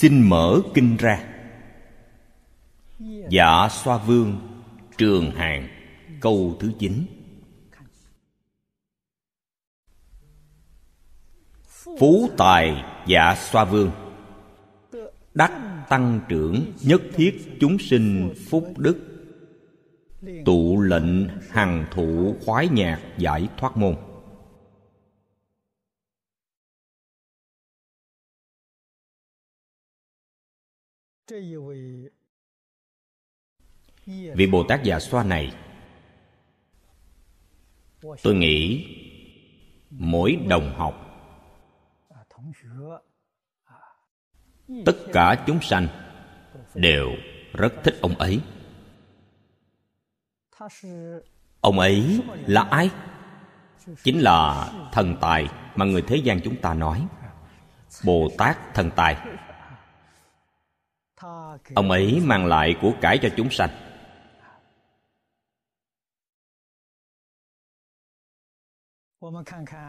xin mở kinh ra. Dạ xoa vương, trường hàng, câu thứ chín. Phú tài dạ xoa vương, đắc tăng trưởng nhất thiết chúng sinh phúc đức, tụ lệnh hằng thụ khoái nhạc giải thoát môn. Vị bồ tát già xoa này, tôi nghĩ mỗi đồng học, tất cả chúng sanh đều rất thích ông ấy. Ông ấy là ai? Chính là thần tài mà người thế gian chúng ta nói, bồ tát thần tài ông ấy mang lại của cải cho chúng sanh.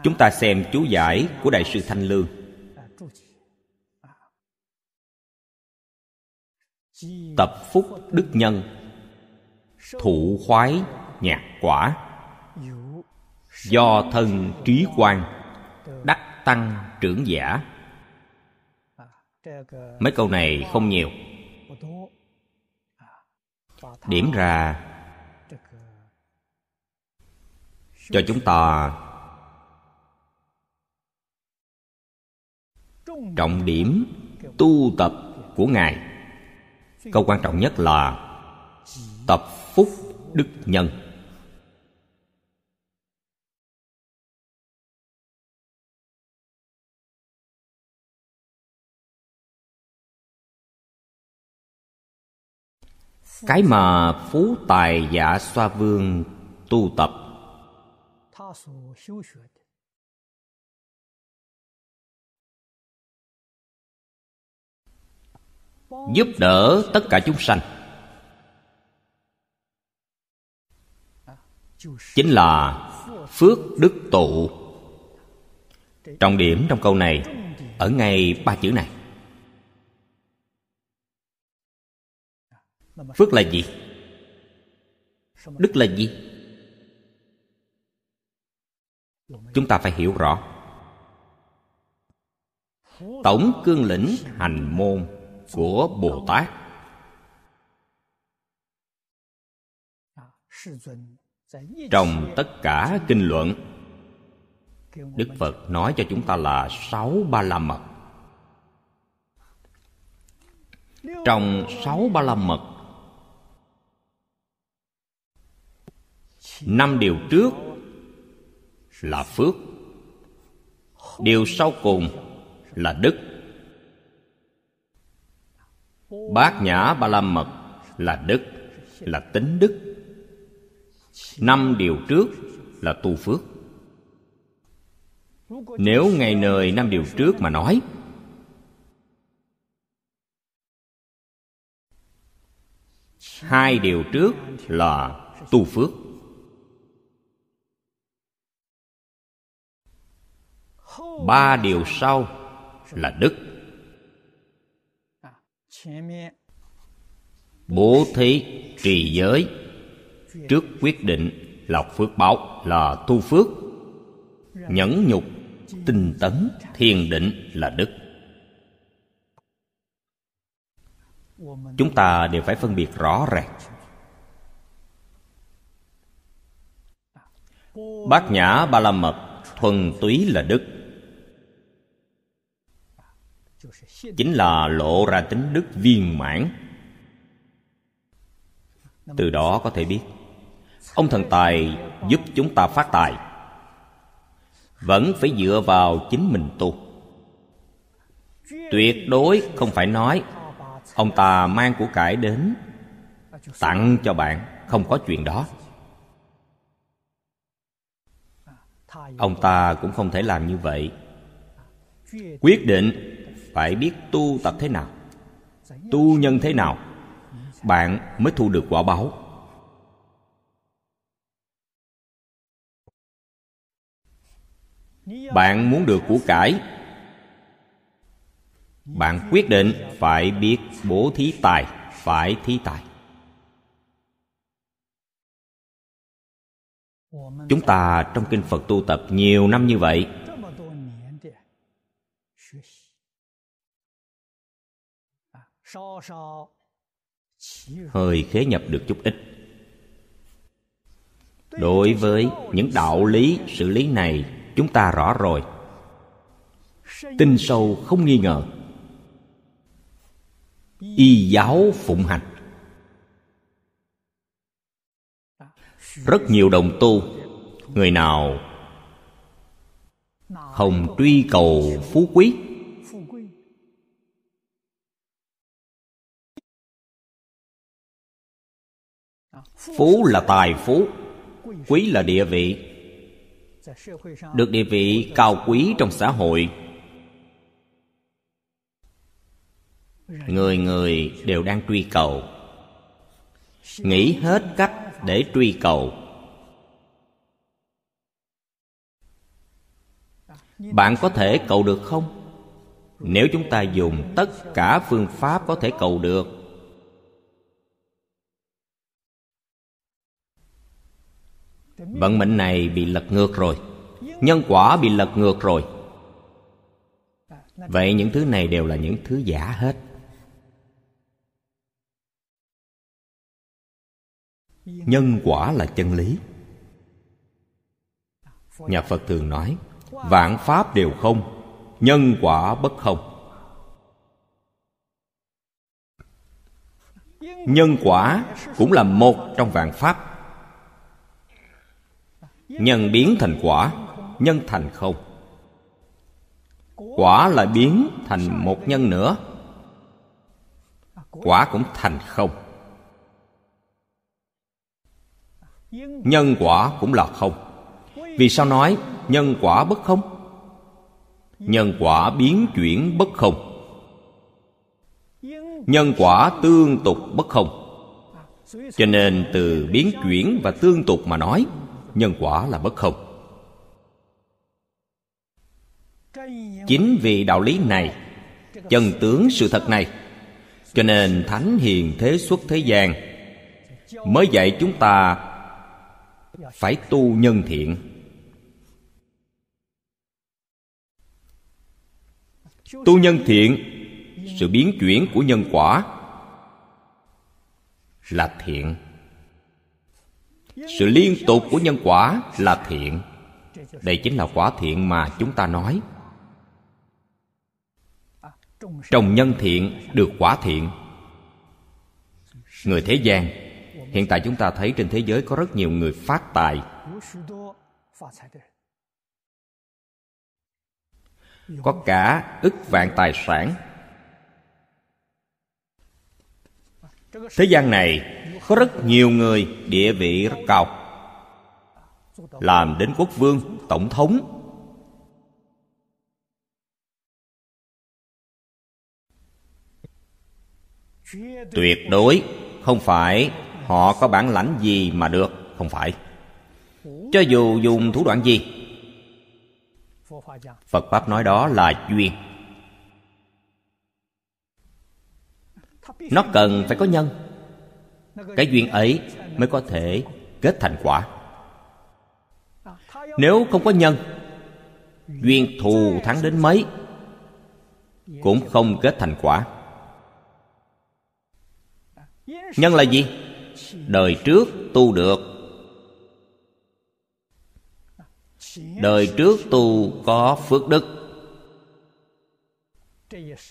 Chúng ta xem chú giải của đại sư thanh lương. Tập phúc đức nhân. Thụ khoái, nhạc quả. Do thân trí quan, đắc tăng trưởng giả mấy câu này không nhiều. Điểm ra, cho chúng ta trọng điểm tu tập của ngài. Câu quan trọng nhất là tập phúc đức nhân. Cái mà phú tài giả xoa vương tu tập. Giúp đỡ tất cả chúng sanh. Chính là phước đức tụ. Trọng điểm trong câu này ở ngay ba chữ này. Phước là gì? Đức là gì? Chúng ta phải hiểu rõ. Tổng cương lĩnh hành môn của bồ tát. Trong tất cả kinh luận, đức phật nói cho chúng ta là sáu ba la mật. Trong sáu ba la mật năm điều trước là phước. Điều sau cùng là đức. Bát nhã ba la mật là đức, là tính đức. Năm điều trước là tu phước. Nếu ngày nơi năm điều trước mà nói, hai điều trước là tu phước. Ba điều sau là đức. Bố thí trì giới trước quyết định lọc phước báo là tu phước. Nhẫn nhục, tinh tấn, thiền định là đức. Chúng ta đều phải phân biệt rõ ràng. Bát nhã ba la mật thuần túy là đức. Chính là lộ ra tính đức viên mãn. Từ đó có thể biết, ông thần tài giúp chúng ta phát tài. Vẫn phải dựa vào chính mình tu. Tuyệt đối không phải nói, ông ta mang của cải đến, tặng cho bạn. Không có chuyện đó. Ông ta cũng không thể làm như vậy. Quyết định phải biết tu tập thế nào, tu nhân thế nào, bạn mới thu được quả báo. Bạn muốn được của cải, bạn quyết định phải biết bố thí tài, phải thí tài. Chúng ta trong kinh phật tu tập nhiều năm như vậy hơi khế nhập được chút ít. Đối với những đạo lý xử lý này, chúng ta rõ rồi. Tin sâu không nghi ngờ. Y giáo phụng hành. Rất nhiều đồng tu, người nào không truy cầu phú quý? Phú là tài phú, quý là địa vị. Được địa vị cao quý trong xã hội. Người người đều đang truy cầu. Nghĩ hết cách để truy cầu. Bạn có thể cầu được không? Nếu chúng ta dùng tất cả phương pháp có thể cầu được vận mệnh này bị lật ngược rồi. Nhân quả bị lật ngược rồi. Vậy những thứ này đều là những thứ giả hết. Nhân quả là chân lý. Nhà phật thường nói, vạn pháp đều không, nhân quả bất không. Nhân quả cũng là một trong vạn pháp nhân biến thành quả, nhân thành không. Quả lại biến thành một nhân nữa. Quả cũng thành không. Nhân quả cũng là không. Vì sao nói nhân quả bất không? Nhân quả biến chuyển bất không. Nhân quả tương tục bất không. Cho nên từ biến chuyển và tương tục mà nói nhân quả là bất không. Chính vì đạo lý này, chân tướng sự thật này, cho nên thánh hiền thế xuất thế gian mới dạy chúng ta phải tu nhân thiện. Tu nhân thiện, sự biến chuyển của nhân quả là thiện sự liên tục của nhân quả là thiện. Đây chính là quả thiện mà chúng ta nói. Trồng nhân thiện được quả thiện. Người thế gian, hiện tại chúng ta thấy trên thế giới có rất nhiều người phát tài. Có cả ức vạn tài sản thế gian này có rất nhiều người địa vị rất cao. Làm đến quốc vương, tổng thống. Tuyệt đối không phải họ có bản lãnh gì mà được, không phải. Cho dù dùng thủ đoạn gì, phật pháp nói đó là duyên. Nó cần phải có nhân. Cái duyên ấy mới có thể kết thành quả. Nếu không có nhân, duyên thù thắng đến mấy cũng không kết thành quả. Nhân là gì? Đời trước tu được. Đời trước tu có phước đức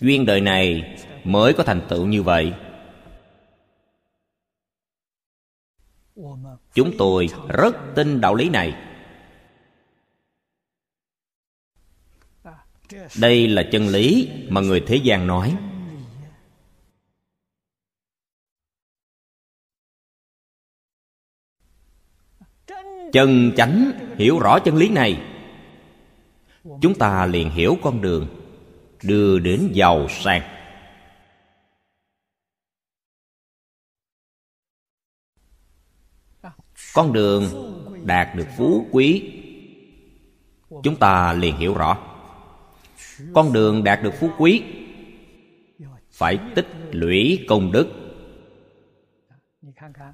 duyên đời này mới có thành tựu như vậy. Chúng tôi rất tin đạo lý này. Đây là chân lý mà người thế gian nói. Chân chánh hiểu rõ chân lý này. Chúng ta liền hiểu con đường đưa đến giàu sang. Con đường đạt được phú quý. Chúng ta liền hiểu rõ. Con đường đạt được phú quý phải tích lũy công đức.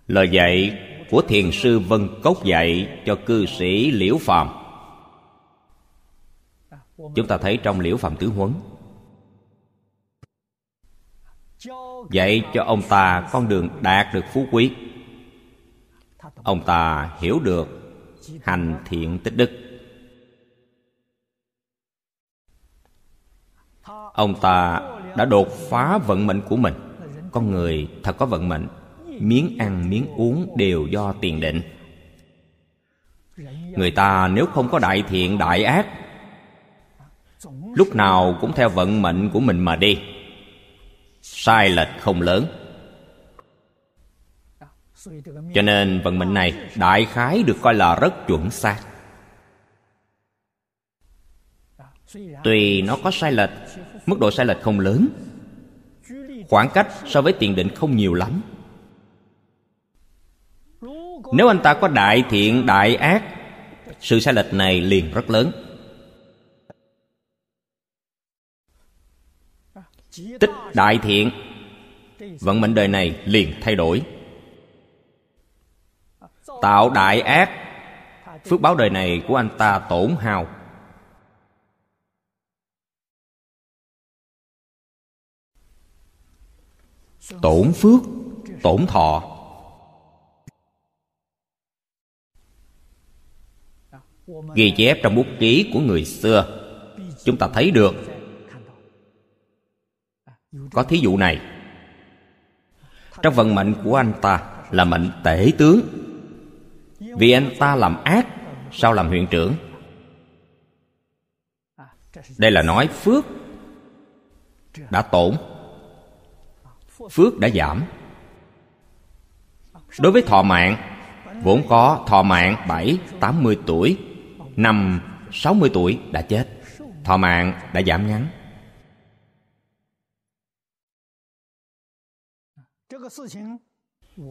Lời dạy của thiền sư vân cốc dạy cho cư sĩ liễu phàm. Chúng ta thấy trong liễu phàm tứ huấn dạy cho ông ta con đường đạt được phú quý. Ông ta hiểu được hành thiện tích đức. Ông ta đã đột phá vận mệnh của mình. Con người thật có vận mệnh. Miếng ăn, miếng uống đều do tiền định. Người ta nếu không có đại thiện, đại ác, lúc nào cũng theo vận mệnh của mình mà đi sai lệch không lớn. Cho nên vận mệnh này đại khái được coi là rất chuẩn xác. Tuy nó có sai lệch, mức độ sai lệch không lớn. Khoảng cách so với tiền định không nhiều lắm. Nếu anh ta có đại thiện, đại ác, sự sai lệch này liền rất lớn. Tích đại thiện. Vận mệnh đời này liền thay đổi. Tạo đại ác. Phước báo đời này của anh ta tổn hao. Tổn phước, tổn thọ. Ghi chép trong bút ký của người xưa. Chúng ta thấy được có thí dụ này. Trong vận mệnh của anh ta là mệnh tể tướng. Vì anh ta làm ác, sao làm huyện trưởng? Đây là nói phước đã tổn, phước đã giảm. Đối với thọ mạng, vốn có thọ mạng bảy, tám mươi tuổi, năm, sáu mươi tuổi đã chết. Thọ mạng đã giảm ngắn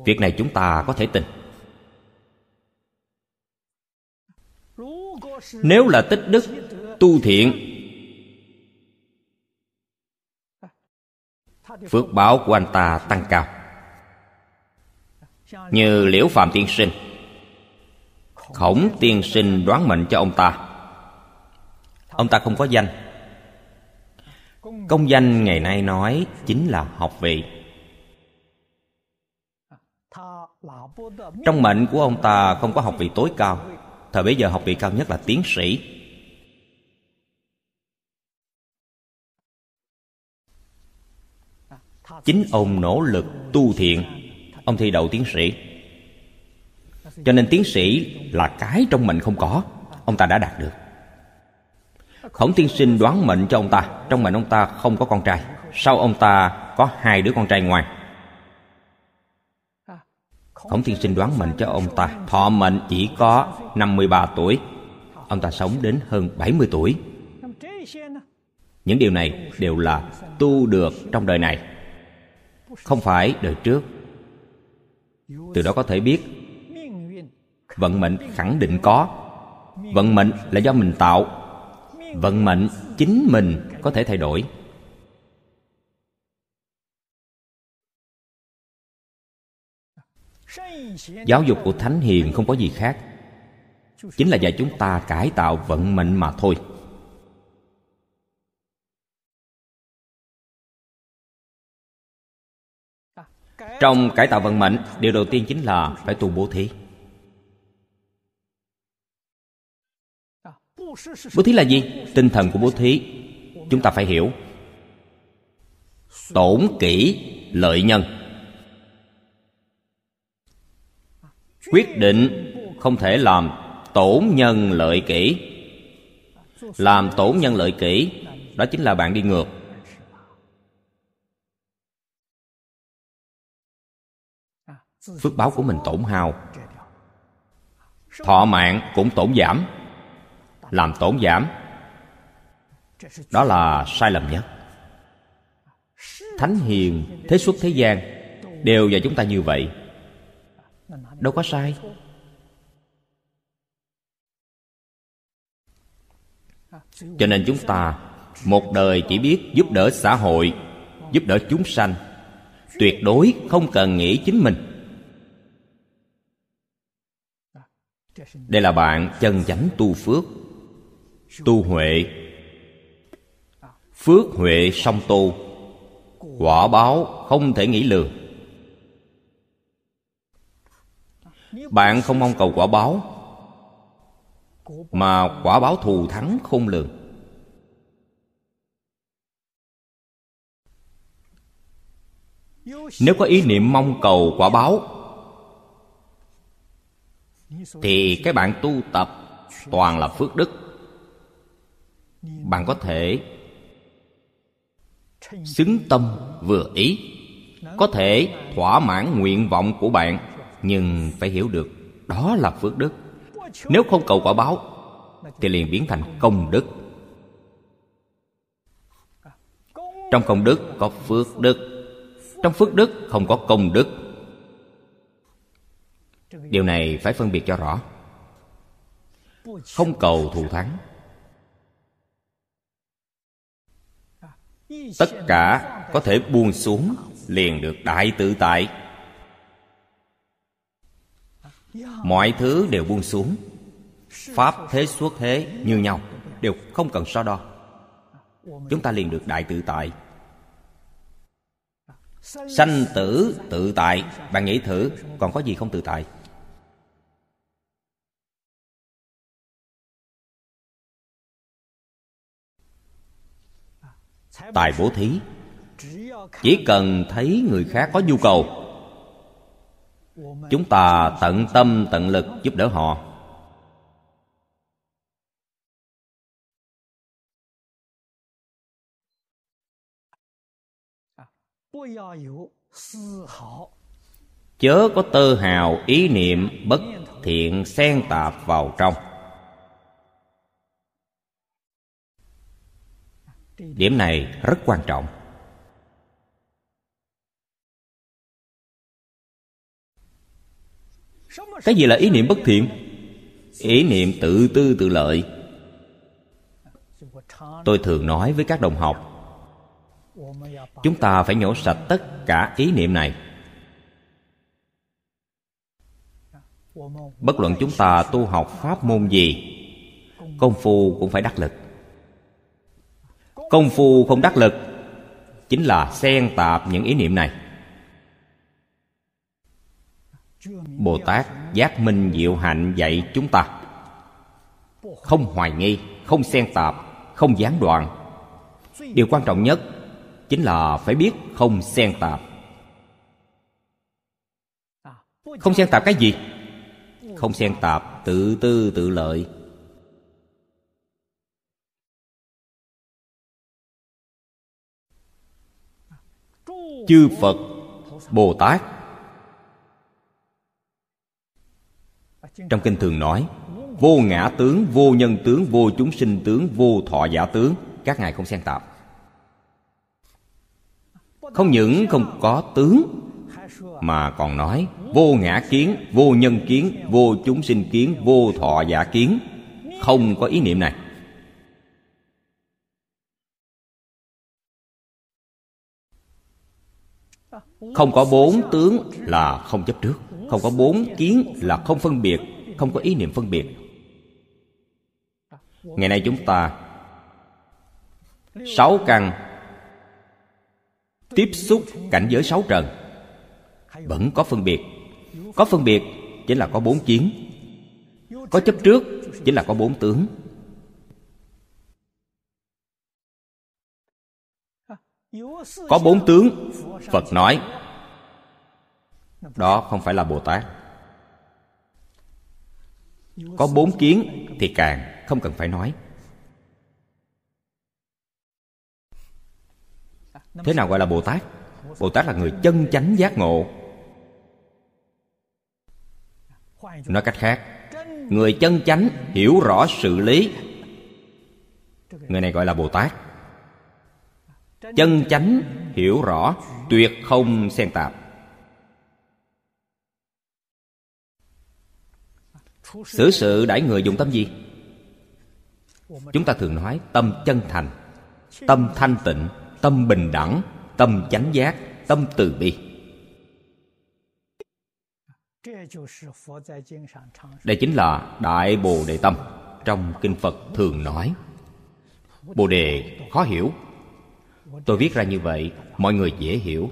việc này chúng ta có thể tin. Nếu là tích đức tu thiện, phước báo của anh ta tăng cao. Như liễu phạm tiên sinh, khổng tiên sinh đoán mệnh cho ông ta. Ông ta không có danh. Công danh ngày nay nói chính là học vị trong mệnh của ông ta không có học vị tối cao. Thời bấy giờ học vị cao nhất là tiến sĩ. Chính ông nỗ lực tu thiện. Ông thi đậu tiến sĩ. Cho nên tiến sĩ là cái trong mệnh không có. Ông ta đã đạt được. Khổng tiên sinh đoán mệnh cho ông ta. Trong mệnh ông ta không có con trai. Sau ông ta có hai đứa con trai ngoài khổng thiên sinh đoán mệnh cho ông ta. Thọ mệnh chỉ có 53 tuổi. Ông ta sống đến hơn 70 tuổi. Những điều này đều là tu được trong đời này. Không phải đời trước. Từ đó có thể biết, vận mệnh khẳng định có. Vận mệnh là do mình tạo. Vận mệnh chính mình có thể thay đổi. Giáo dục của thánh hiền không có gì khác. Chính là dạy chúng ta cải tạo vận mệnh mà thôi. Trong cải tạo vận mệnh, điều đầu tiên chính là phải tu bố thí. Bố thí là gì? Tinh thần của bố thí. Chúng ta phải hiểu. Tổn kỹ lợi nhân. Quyết định không thể làm tổn nhân lợi kỹ làm tổn nhân lợi kỹ đó chính là bạn đi ngược. Phước báo của mình tổn hao. Thọ mạng cũng tổn giảm. Làm tổn giảm, đó là sai lầm nhất. Thánh hiền, thế xuất thế gian, đều dạy chúng ta như vậy đâu có sai. Cho nên chúng ta một đời chỉ biết giúp đỡ xã hội, giúp đỡ chúng sanh. Tuyệt đối không cần nghĩ chính mình. Đây là bạn chân chánh tu phước, tu huệ. Phước huệ song tu, quả báo không thể nghĩ lường. Bạn không mong cầu quả báo, mà quả báo thù thắng khôn lường. Nếu có ý niệm mong cầu quả báo, thì cái bạn tu tập toàn là phước đức. Bạn có thể xứng tâm vừa ý, có thể thỏa mãn nguyện vọng của bạn nhưng phải hiểu được, đó là phước đức. Nếu không cầu quả báo, thì liền biến thành công đức. Trong công đức có phước đức, trong phước đức không có công đức. Điều này phải phân biệt cho rõ. Không cầu thù thắng. Tất cả có thể buông xuống, liền được đại tự tại mọi thứ đều buông xuống. Pháp, thế xuất thế, như nhau, đều không cần so đo. Chúng ta liền được đại tự tại. Sanh tử tự tại. Bạn nghĩ thử, còn có gì không tự tại? Tài bố thí. Chỉ cần thấy người khác có nhu cầu chúng ta tận tâm, tận lực giúp đỡ họ. Chớ có tơ hào ý niệm bất thiện xen tạp vào trong. Điểm này rất quan trọng. Cái gì là ý niệm bất thiện? Ý niệm tự tư tự lợi. Tôi thường nói với các đồng học, chúng ta phải nhổ sạch tất cả ý niệm này. Bất luận chúng ta tu học pháp môn gì, công phu cũng phải đắc lực. Công phu không đắc lực chính là xen tạp những ý niệm này. Bồ tát giác minh diệu hạnh dạy chúng ta. Không hoài nghi, không xen tạp, không gián đoạn. Điều quan trọng nhất chính là phải biết không xen tạp. Không xen tạp cái gì? Không xen tạp tự tư tự lợi. Chư phật, bồ tát trong kinh thường nói, vô ngã tướng, vô nhân tướng, vô chúng sinh tướng, vô thọ giả tướng. Các ngài không xen tạp. Không những không có tướng, mà còn nói, vô ngã kiến, vô nhân kiến, vô chúng sinh kiến, vô thọ giả kiến. Không có ý niệm này. Không có bốn tướng là không chấp trước không có bốn kiến là không phân biệt, không có ý niệm phân biệt. Ngày nay chúng ta sáu căn tiếp xúc cảnh giới sáu trần, vẫn có phân biệt. Có phân biệt chính là có bốn kiến, có chấp trước chính là có bốn tướng. Có bốn tướng, phật nói đó không phải là bồ tát. Có bốn kiến thì càng không cần phải nói. Thế nào gọi là bồ tát? Bồ tát là người chân chánh giác ngộ. Nói cách khác, người chân chánh hiểu rõ sự lý. Người này gọi là bồ tát. Chân chánh hiểu rõ, tuyệt không xen tạp. Xử sự đãi người dùng tâm gì? Chúng ta thường nói tâm chân thành, tâm thanh tịnh, tâm bình đẳng, tâm chánh giác, tâm từ bi. Đây chính là đại bồ đề tâm trong kinh phật thường nói. Bồ đề khó hiểu. Tôi viết ra như vậy, mọi người dễ hiểu.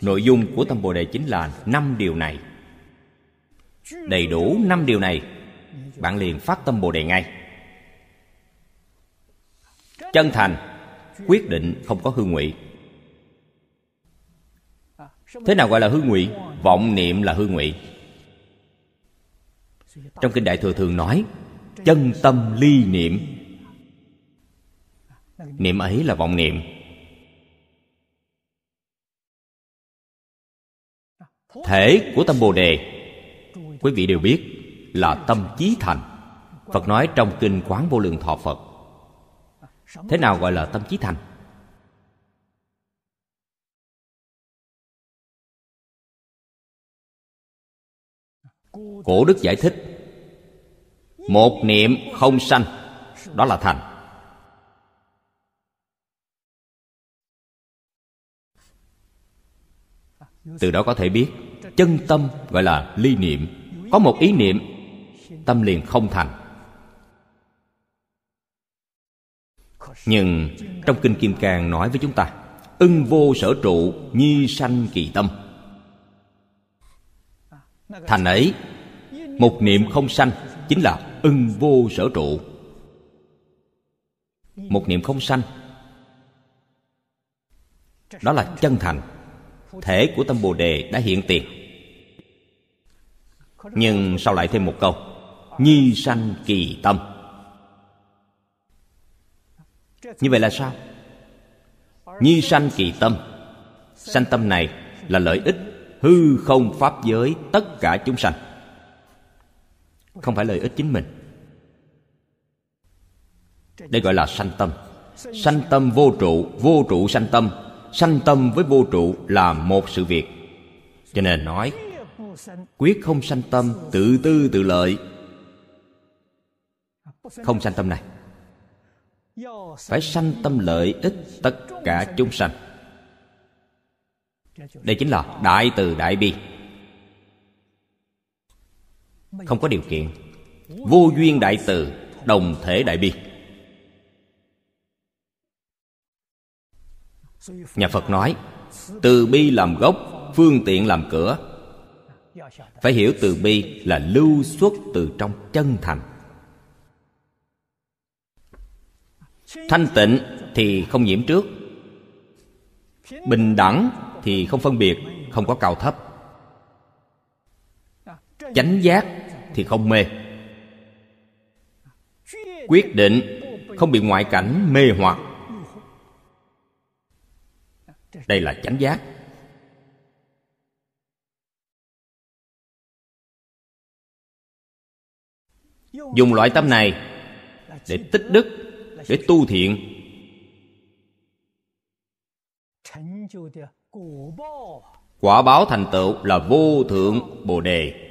Nội dung của tâm bồ đề chính là năm điều này đầy đủ năm điều này, bạn liền phát tâm bồ đề ngay. Chân thành, quyết định không có hư ngụy. Thế nào gọi là hư ngụy? Vọng niệm là hư ngụy. Trong kinh đại thừa thường nói, chân tâm ly niệm. Niệm ấy là vọng niệm. Thể của tâm bồ đề quý vị đều biết là tâm chí thành. Phật nói trong kinh quán vô lượng thọ phật. Thế nào gọi là tâm chí thành? Cổ đức giải thích, một niệm không sanh, đó là thành. Từ đó có thể biết, chân tâm gọi là ly niệm có một ý niệm, tâm liền không thành. Nhưng trong kinh kim cang nói với chúng ta, ưng vô sở trụ, nhi sanh kỳ tâm. Thành ấy, một niệm không sanh chính là ưng vô sở trụ. Một niệm không sanh, đó là chân thành. Thể của tâm bồ đề đã hiện tiền nhưng sau lại thêm một câu, nhi sanh kỳ tâm. Như vậy là sao? Nhi sanh kỳ tâm. Sanh tâm này là lợi ích hư không pháp giới tất cả chúng sanh. Không phải lợi ích chính mình. Đây gọi là sanh tâm. Sanh tâm vô trụ vô trụ sanh tâm. Sanh tâm với vô trụ là một sự việc. Cho nên nói quyết không sanh tâm, tự tư, tự lợi. Không sanh tâm này. Phải sanh tâm lợi ích tất cả chúng sanh. Đây chính là đại từ đại bi. Không có điều kiện. Vô duyên đại từ, đồng thể đại bi. Nhà phật nói, từ bi làm gốc, phương tiện làm cửa phải hiểu từ bi là lưu xuất từ trong chân thành. Thanh tịnh thì không nhiễm trước. Bình đẳng thì không phân biệt, không có cao thấp. Chánh giác thì không mê. Quyết định không bị ngoại cảnh mê hoặc. Đây là chánh giác. Dùng loại tâm này để tích đức, để tu thiện. Quả báo thành tựu là vô thượng bồ đề.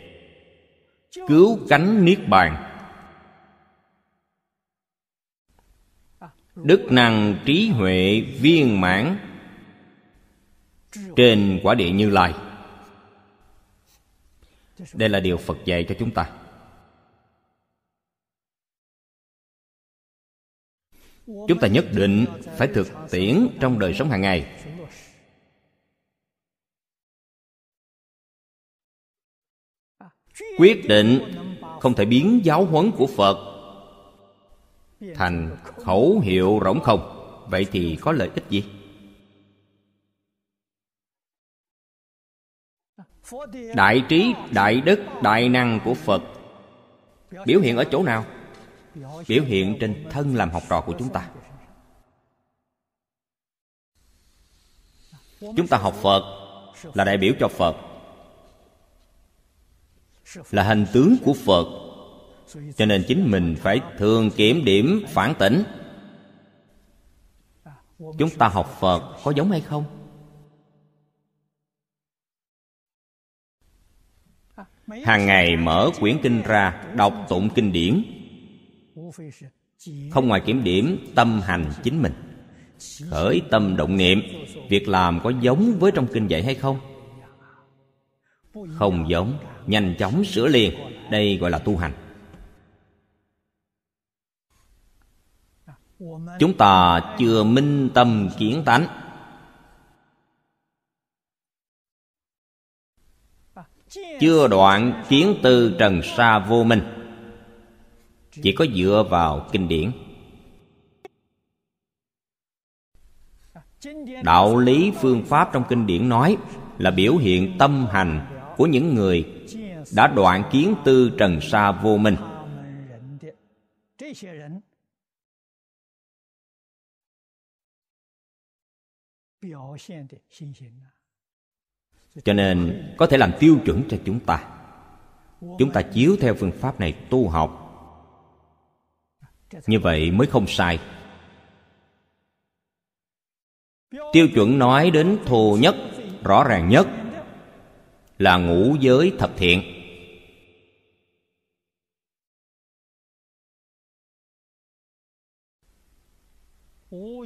Cứu cánh niết bàn. Đức năng trí huệ viên mãn trên quả địa như lai. Đây là điều phật dạy cho chúng ta. Chúng ta nhất định phải thực tiễn trong đời sống hàng ngày. Quyết định không thể biến giáo huấn của phật thành khẩu hiệu rỗng không. Vậy thì có lợi ích gì? Đại trí, đại đức, đại năng của phật biểu hiện ở chỗ nào? Biểu hiện trên thân làm học trò của chúng ta. Chúng ta học phật là đại biểu cho phật, là hành tướng của phật, cho nên chính mình phải thường kiểm điểm, phản tỉnh. Chúng ta học phật có giống hay không? Hàng ngày mở quyển kinh ra, đọc tụng kinh điển không ngoài kiểm điểm, tâm hành chính mình. Khởi tâm động niệm, việc làm có giống với trong kinh dạy hay không? Không giống, nhanh chóng sửa liền. Đây gọi là tu hành. Chúng ta chưa minh tâm kiến tánh. Chưa đoạn kiến tư trần sa vô minh chỉ có dựa vào kinh điển. Đạo lý phương pháp trong kinh điển nói là biểu hiện tâm hành của những người đã đoạn kiến tư trần sa vô minh. Cho nên có thể làm tiêu chuẩn cho chúng ta. Chúng ta chiếu theo phương pháp này tu học như vậy mới không sai. Tiêu chuẩn nói đến thù nhất, rõ ràng nhất, là ngũ giới thập thiện.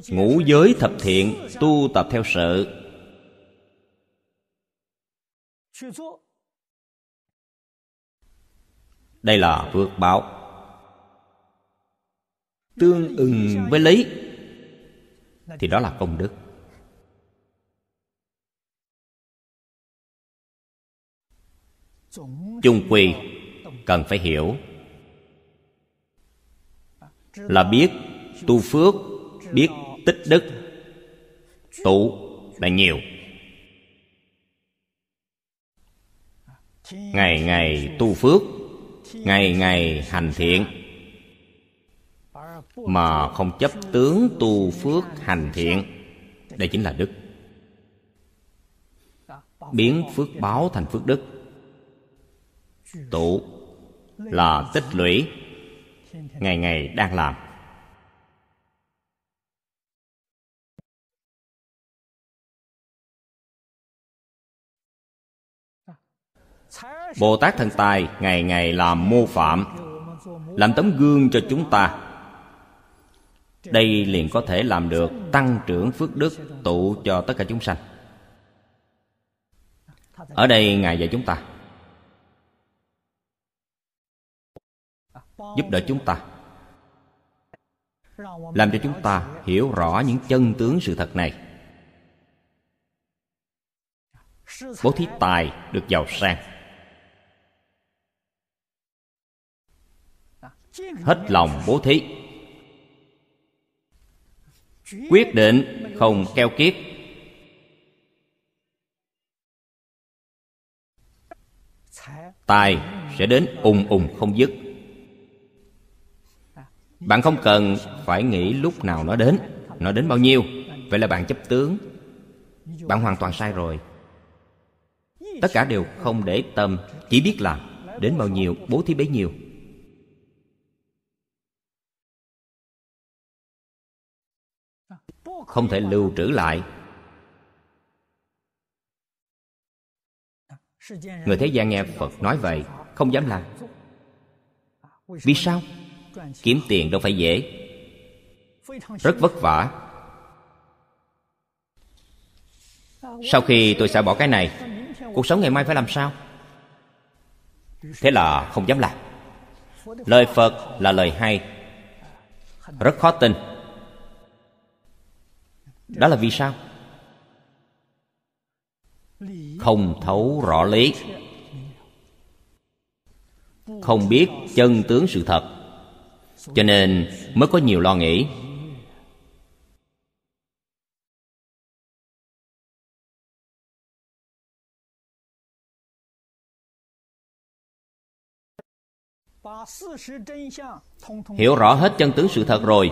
Ngũ giới thập thiện tu tập theo sự. Đây là phước báo tương ưng với lý, thì đó là công đức. Chung quy cần phải hiểu là biết tu phước, biết tích đức tụ là nhiều. Ngày ngày tu phước, ngày ngày hành thiện mà không chấp tướng tu phước hành thiện. Đây chính là đức. Biến phước báo thành phước đức. Tụ là tích lũy, ngày ngày đang làm. Bồ tát thần tài ngày ngày làm mô phạm, làm tấm gương cho chúng ta đây liền có thể làm được tăng trưởng phước đức tụ cho tất cả chúng sanh. Ở đây ngài dạy chúng ta giúp đỡ chúng ta, làm cho chúng ta hiểu rõ những chân tướng sự thật này. Bố thí tài được giàu sang. Hết lòng bố thí quyết định không keo kiết tài sẽ đến ùng ùng không dứt. Bạn không cần phải nghĩ lúc nào nó đến nó đến bao nhiêu. Vậy là bạn chấp tướng. Bạn hoàn toàn sai rồi. Tất cả đều không để tâm, chỉ biết làm đến bao nhiêu, bố thí bấy nhiêu. Không thể lưu trữ lại. Người thế gian nghe phật nói vậy, không dám làm. Vì sao? Kiếm tiền đâu phải dễ. Rất vất vả. Sau khi tôi xả bỏ cái này, cuộc sống ngày mai phải làm sao? Thế là không dám làm. Lời phật là lời hay. Rất khó tin đó là vì sao? Không thấu rõ lý. Không biết chân tướng sự thật. Cho nên mới có nhiều lo nghĩ. Hiểu rõ hết chân tướng sự thật rồi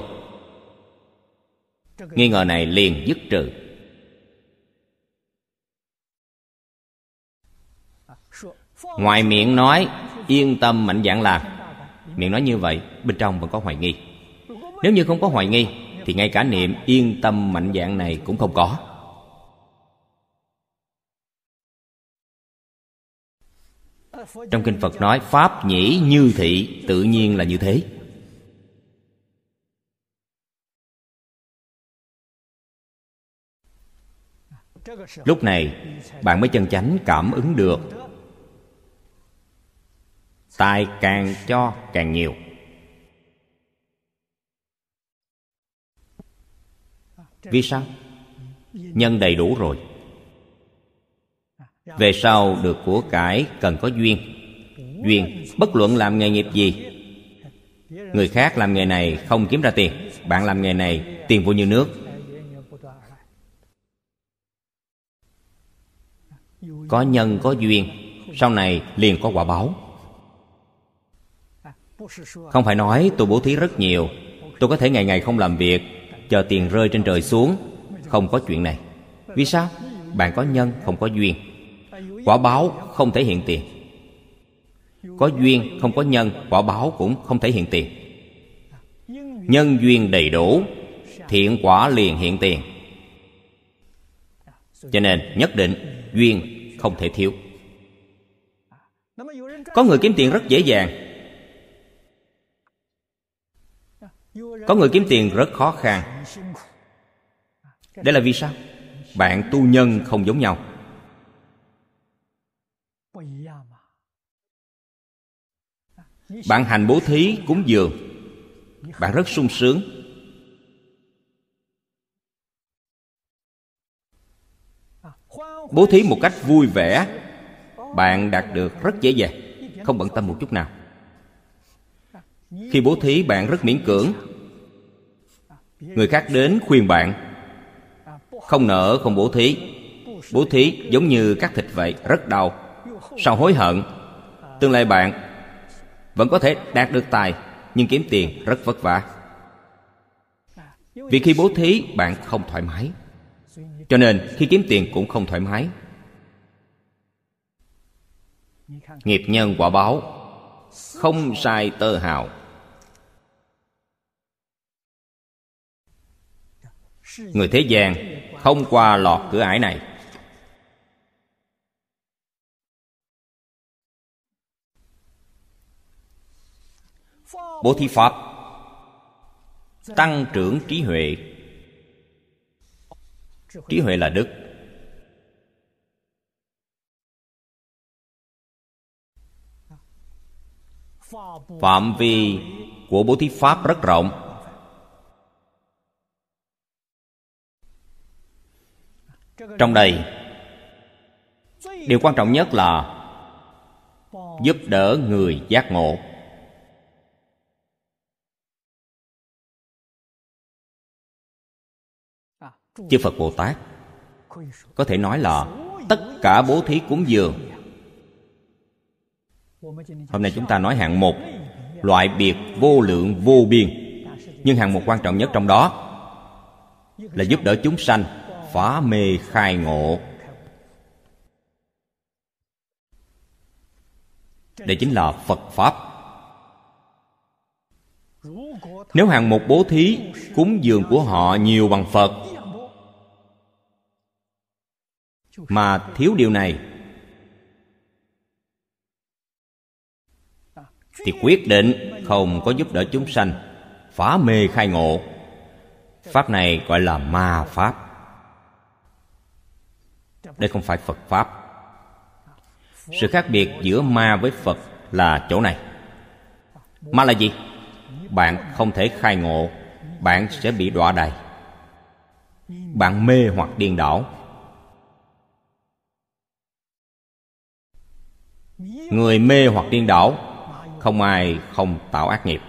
nghi ngờ này liền dứt trừ. Ngoài miệng nói, yên tâm, mạnh dạn làm miệng nói như vậy, bên trong vẫn có hoài nghi. Nếu như không có hoài nghi, thì ngay cả niệm yên tâm, mạnh dạng này cũng không có. Trong kinh phật nói, pháp nhĩ như thị, tự nhiên là như thế. Lúc này, bạn mới chân chánh cảm ứng được. Tài càng cho càng nhiều. Vì sao? Nhân đầy đủ rồi. Về sau được của cải cần có duyên. Duyên, bất luận làm nghề nghiệp gì. Người khác làm nghề này không kiếm ra tiền. Bạn làm nghề này, tiền vô như nước. Có nhân, có duyên, sau này liền có quả báo. Không phải nói tôi bố thí rất nhiều, tôi có thể ngày ngày không làm việc, chờ tiền rơi trên trời xuống, không có chuyện này. Vì sao? Bạn có nhân, không có duyên. Quả báo không thể hiện tiền. Có duyên, không có nhân, quả báo cũng không thể hiện tiền. Nhân duyên đầy đủ, thiện quả liền hiện tiền. Cho nên, nhất định duyên không thể thiếu. Có người kiếm tiền rất dễ dàng. Có người kiếm tiền rất khó khăn. Đây là vì sao? Bạn tu nhân không giống nhau. Bạn hành bố thí cúng dường. Bạn rất sung sướng. Bố thí một cách vui vẻ. Bạn đạt được rất dễ dàng. Không bận tâm một chút nào. Khi bố thí, bạn rất miễn cưỡng. Người khác đến khuyên bạn. Không nỡ không bố thí. Bố thí giống như cắt thịt vậy, rất đau. Sau hối hận, tương lai bạn vẫn có thể đạt được tài, nhưng kiếm tiền rất vất vả. Vì khi bố thí, bạn không thoải mái cho nên, khi kiếm tiền cũng không thoải mái. Nghiệp nhân quả báo, không sai tơ hào. Người thế gian không qua lọt cửa ải này. Bố thí pháp, tăng trưởng trí huệ trí huệ là đức. Phạm vi của bố thí pháp rất rộng. Trong đây, điều quan trọng nhất là giúp đỡ người giác ngộ. Chư phật bồ tát, có thể nói là tất cả bố thí cúng dường. Hôm nay chúng ta nói hạng một, loại biệt vô lượng vô biên. Nhưng hạng một quan trọng nhất trong đó là giúp đỡ chúng sanh phá mê khai ngộ. Đây chính là phật pháp. Nếu hàng một bố thí cúng dường của họ nhiều bằng phật mà thiếu điều này, thì quyết định không có giúp đỡ chúng sanh, phá mê khai ngộ. Pháp này gọi là ma pháp. Đây không phải phật pháp. Sự khác biệt giữa ma với phật là chỗ này. Ma là gì? Bạn không thể khai ngộ, bạn sẽ bị đọa đày. Bạn mê hoặc điên đảo. Người mê hoặc điên đảo, không ai không tạo ác nghiệp.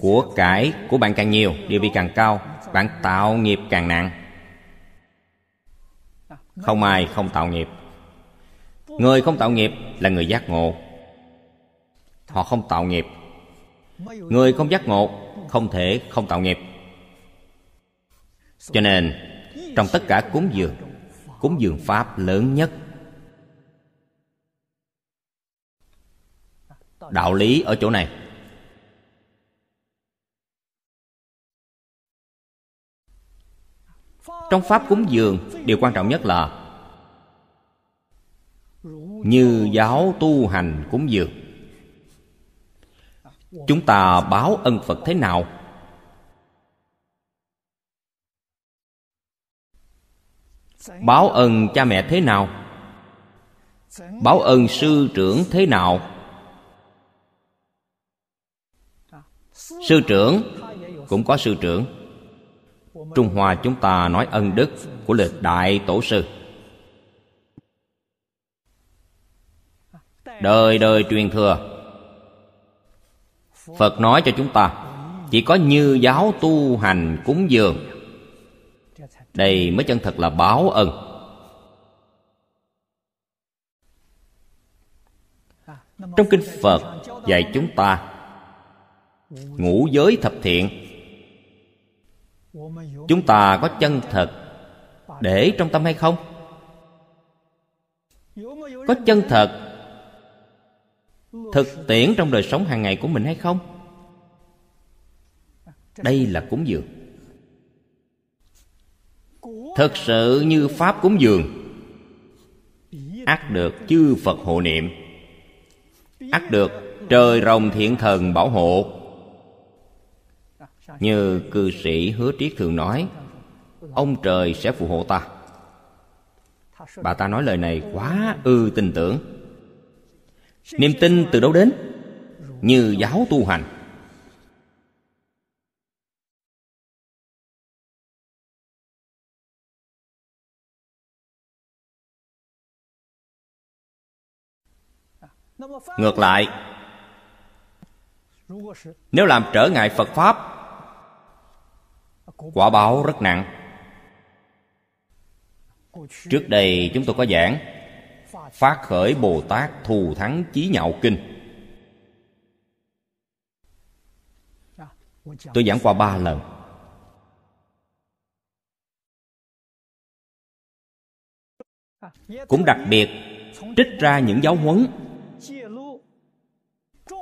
Của cải, của bạn càng nhiều, địa vị càng cao, bạn tạo nghiệp càng nặng. Không ai không tạo nghiệp. Người không tạo nghiệp là người giác ngộ. Họ không tạo nghiệp. Người không giác ngộ, không thể không tạo nghiệp. Cho nên, trong tất cả cúng dường cúng dường pháp lớn nhất đạo lý ở chỗ này. Trong pháp cúng dường, điều quan trọng nhất là như giáo tu hành cúng dường. Chúng ta báo ân phật thế nào? Báo ân cha mẹ thế nào? Báo ân sư trưởng thế nào? Sư trưởng, cũng có sư trưởng. Trung hoa chúng ta nói ân đức của lịch đại tổ sư. Đời đời truyền thừa. Phật nói cho chúng ta, chỉ có như giáo tu hành cúng dường. Đây mới chân thật là báo ân. Trong kinh phật dạy chúng ta ngũ giới thập thiện. Chúng ta có chân thật để trong tâm hay không? Có chân thật thực tiễn trong đời sống hàng ngày của mình hay không? Đây là cúng dường. Thật sự như pháp cúng dường ắt được chư phật hộ niệm ắt được trời rồng thiện thần bảo hộ như cư sĩ hứa triết thường nói, ông trời sẽ phù hộ ta. Bà ta nói lời này quá ư tin tưởng. Niềm tin từ đâu đến? Như giáo tu hành. Ngược lại, nếu làm trở ngại phật pháp quả báo rất nặng. Trước đây chúng tôi có giảng, phát khởi bồ tát thù thắng chí nhạo kinh. Tôi giảng qua ba lần. Cũng đặc biệt, trích ra những giáo huấn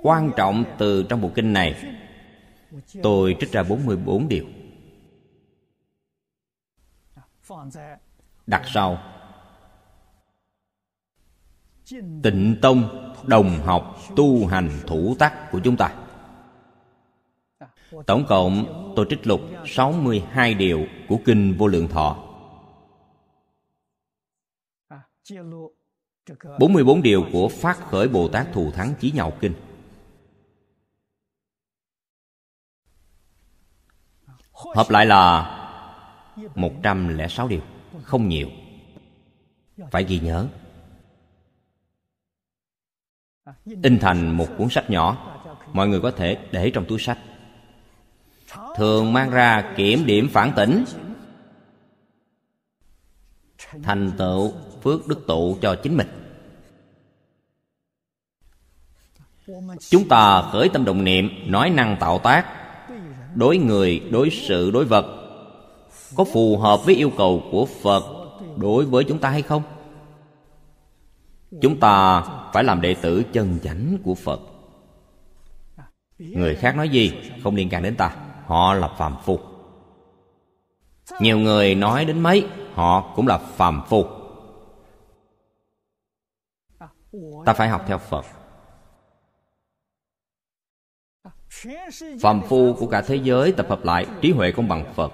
quan trọng từ trong bộ kinh này. Tôi trích ra 44 điều đặt sau. Tịnh tông đồng học tu hành thủ tắc của chúng ta. Tổng cộng tôi trích lục 62 điều của Kinh Vô Lượng Thọ. 44 điều của Phát Khởi Bồ Tát Thù Thắng Chí Nhạo Kinh. Hợp lại là 106 điều. Không nhiều. Phải ghi nhớ. In thành một cuốn sách nhỏ. Mọi người có thể để trong túi sách. Thường mang ra kiểm điểm phản tỉnh. Thành tựu phước đức tụ cho chính mình. Chúng ta khởi tâm động niệm, nói năng tạo tác. Đối người, đối sự, đối vật có phù hợp với yêu cầu của phật đối với chúng ta hay không? Chúng ta phải làm đệ tử chân chánh của phật. Người khác nói gì không liên can đến ta. Họ là phàm phu. Nhiều người nói đến mấy, họ cũng là phàm phu. Ta phải học theo phật. Phàm phu của cả thế giới tập hợp lại trí huệ không bằng phật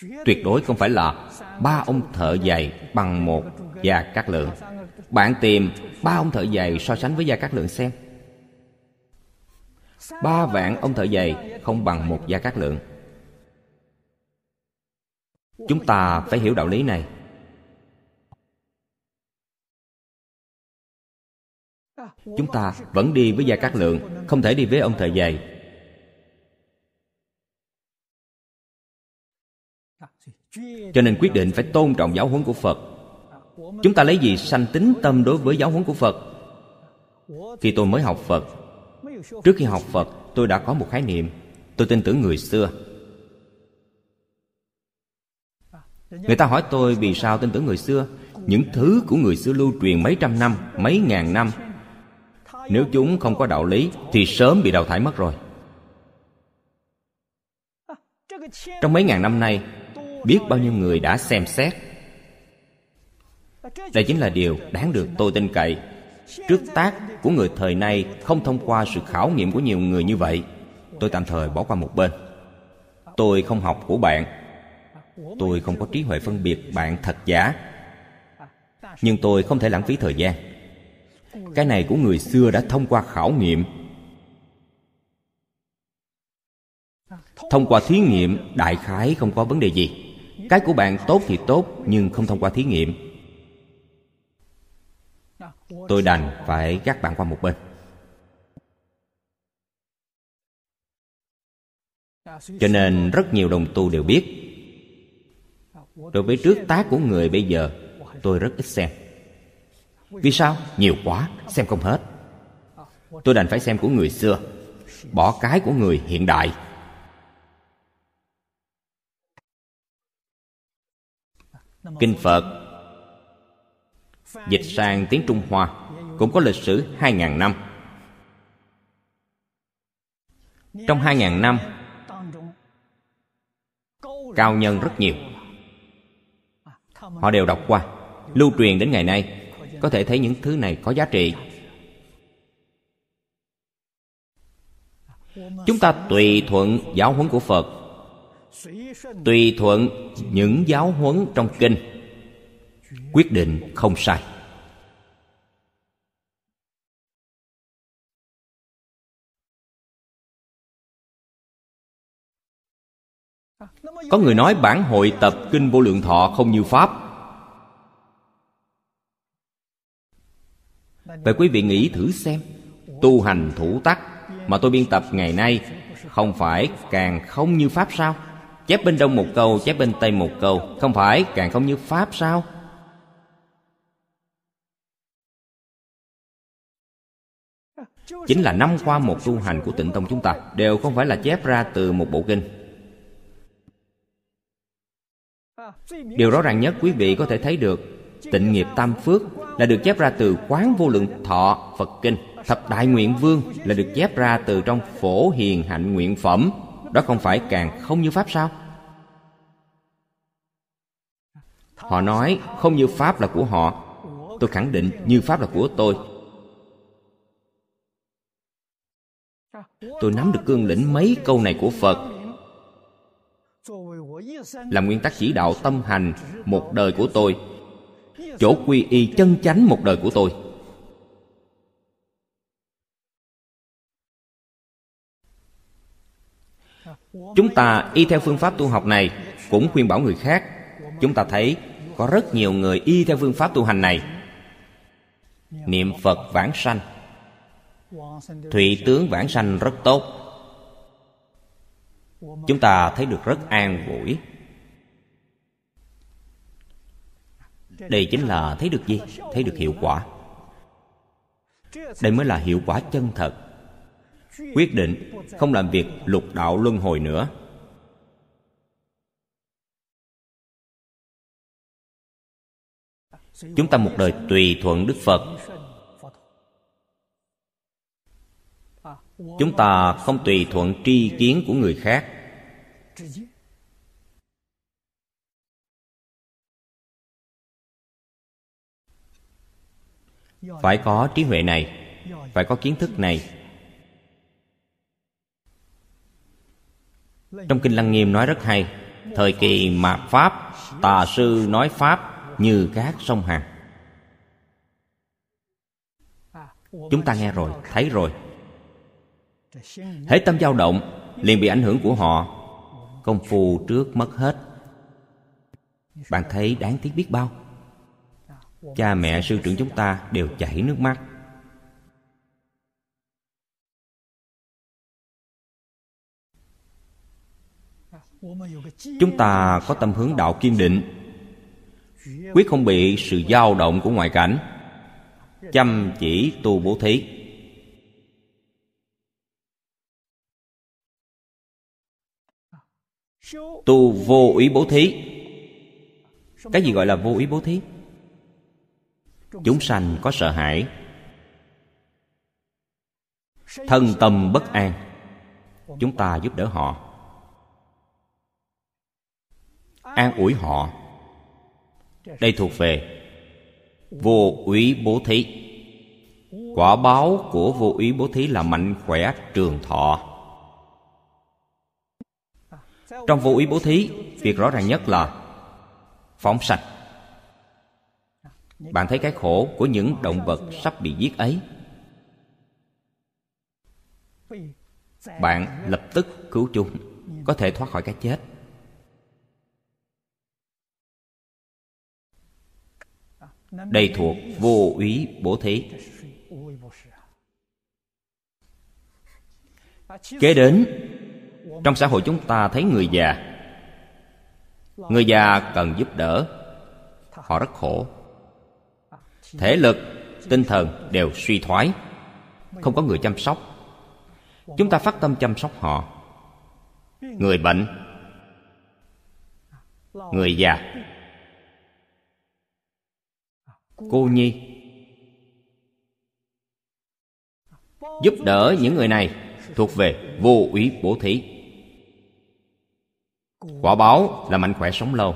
tuyệt đối không phải là ba ông thợ giày bằng một gia cát lượng. Bạn tìm ba ông thợ giày so sánh với gia cát lượng xem. Ba vạn ông thợ giày không bằng một gia cát lượng. Chúng ta phải hiểu đạo lý này. Chúng ta vẫn đi với gia cát lượng, không thể đi với ông thợ giày. Cho nên quyết định phải tôn trọng giáo huấn của phật. Chúng ta lấy gì sanh tính tâm đối với giáo huấn của phật? Khi tôi mới học phật, trước khi học phật, tôi đã có một khái niệm. Tôi tin tưởng người xưa. Người ta hỏi tôi vì sao tin tưởng người xưa. Những thứ của người xưa lưu truyền mấy trăm năm, mấy ngàn năm. Nếu chúng không có đạo lý, thì sớm bị đào thải mất rồi. Trong mấy ngàn năm nay biết bao nhiêu người đã xem xét. Đây chính là điều đáng được tôi tin cậy. Trước tác của người thời nay không thông qua sự khảo nghiệm của nhiều người như vậy, tôi tạm thời bỏ qua một bên. Tôi không học của bạn. Tôi không có trí huệ phân biệt bạn thật giả. Nhưng tôi không thể lãng phí thời gian. Cái này của người xưa đã thông qua khảo nghiệm. Thông qua thí nghiệm, đại khái không có vấn đề gì cái của bạn tốt thì tốt, nhưng không thông qua thí nghiệm. Tôi đành phải gác bạn qua một bên. Cho nên rất nhiều đồng tu đều biết, đối với trước tác của người bây giờ, tôi rất ít xem. Vì sao? Nhiều quá, xem không hết. Tôi đành phải xem của người xưa, bỏ cái của người hiện đại. Kinh phật. Dịch sang tiếng trung hoa cũng có lịch sử 2.000 năm. Trong 2.000 năm cao nhân rất nhiều. Họ đều đọc qua lưu truyền đến ngày nay có thể thấy những thứ này có giá trị. Chúng ta tùy thuận giáo huấn của phật tùy thuận những giáo huấn trong kinh, quyết định không sai. Có người nói bản hội tập kinh vô lượng thọ không như pháp. Vậy quý vị nghĩ thử xem, tu hành thủ tắc mà tôi biên tập ngày nay không phải càng không như pháp sao? Chép bên đông một câu, chép bên tây một câu. Không phải, càng không như pháp sao? Chính là năm qua một tu hành của tịnh tông chúng ta, đều không phải là chép ra từ một bộ kinh. Điều rõ ràng nhất quý vị có thể thấy được, tịnh nghiệp tam phước là được chép ra từ quán vô lượng thọ phật kinh. Thập đại nguyện vương là được chép ra từ trong phổ hiền hạnh nguyện phẩm đó không phải càng không như pháp sao? Họ nói, không như pháp là của họ. Tôi khẳng định, như pháp là của tôi. Tôi nắm được cương lĩnh mấy câu này của phật. Là nguyên tắc chỉ đạo tâm hành một đời của tôi. Chỗ quy y chân chánh một đời của tôi. Chúng ta y theo phương pháp tu học này cũng khuyên bảo người khác. Chúng ta thấy có rất nhiều người y theo phương pháp tu hành này. Niệm phật vãng sanh. Thụy tướng vãng sanh rất tốt. Chúng ta thấy được rất an vui đây chính là thấy được gì? Thấy được hiệu quả. Đây mới là hiệu quả chân thật quyết định không làm việc lục đạo luân hồi nữa. Chúng ta một đời tùy thuận đức phật. Chúng ta không tùy thuận tri kiến của người khác. Phải có trí huệ này, phải có kiến thức này. Trong kinh lăng nghiêm nói rất hay, thời kỳ mạt pháp, tà sư nói pháp như các sông hằng chúng ta nghe rồi, thấy rồi. Hễ tâm dao động, liền bị ảnh hưởng của họ. Công phu trước mất hết. Bạn thấy đáng tiếc biết bao. Cha mẹ sư trưởng chúng ta đều chảy nước mắt. Chúng ta có tâm hướng đạo kiên định. Quyết không bị sự dao động của ngoại cảnh. Chăm chỉ tu bố thí. Tu vô ý bố thí. Cái gì gọi là vô ý bố thí? Chúng sanh có sợ hãi. Thân tâm bất an. Chúng ta giúp đỡ họ. An ủi họ. Đây thuộc về vô úy bố thí. Quả báo của vô úy bố thí là mạnh khỏe trường thọ. Trong vô úy bố thí, việc rõ ràng nhất là phóng sạch. Bạn thấy cái khổ của những động vật sắp bị giết ấy. Bạn lập tức cứu chúng, có thể thoát khỏi cái chết. Đây thuộc vô úy bố thí. Kế đến, trong xã hội chúng ta thấy người già. Người già cần giúp đỡ. Họ rất khổ. Thể lực, tinh thần đều suy thoái. Không có người chăm sóc. Chúng ta phát tâm chăm sóc họ. Người bệnh. Người già cô nhi. Giúp đỡ những người này thuộc về vô úy bố thí. Quả báo là mạnh khỏe sống lâu.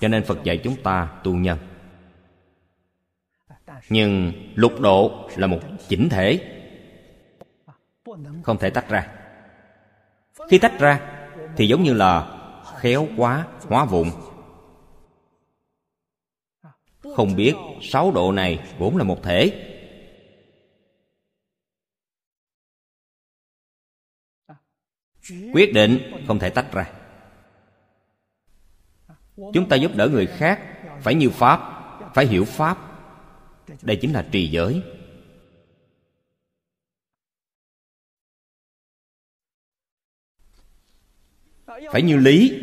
Cho nên phật dạy chúng ta tu nhân. Nhưng lục độ là một chỉnh thể. Không thể tách ra. Khi tách ra thì giống như là khéo quá, hóa vụn không biết sáu độ này vốn là một thể. Quyết định không thể tách ra. Chúng ta giúp đỡ người khác phải như pháp, phải hiểu pháp. Đây chính là trì giới. Phải như lý.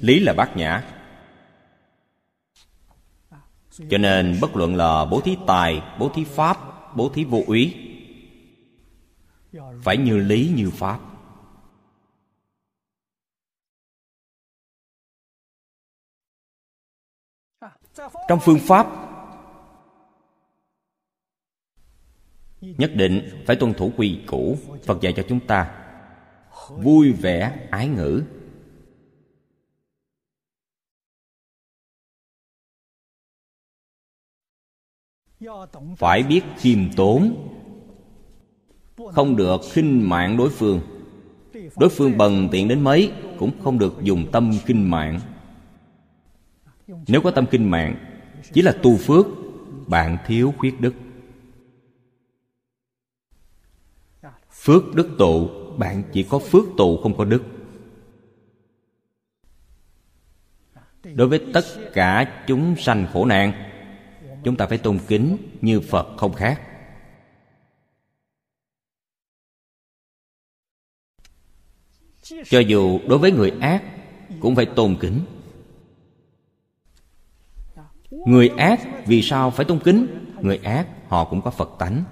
Lý là bát nhã cho nên bất luận là bố thí tài, bố thí pháp, bố thí vô úy, phải như lý như pháp. Trong phương pháp nhất định phải tuân thủ quy củ phật dạy cho chúng ta. Vui vẻ, ái ngữ. Phải biết khiêm tốn. Không được khinh mạng đối phương. Đối phương bần tiện đến mấy cũng không được dùng tâm kinh mạng. Nếu có tâm kinh mạng, chỉ là tu phước, bạn thiếu khuyết đức. Phước đức tụ, bạn chỉ có phước tụ không có đức. Đối với tất cả chúng sanh khổ nạn chúng ta phải tôn kính như phật không khác. Cho dù đối với người ác, cũng phải tôn kính. Người ác vì sao phải tôn kính? Người ác, họ cũng có phật tánh.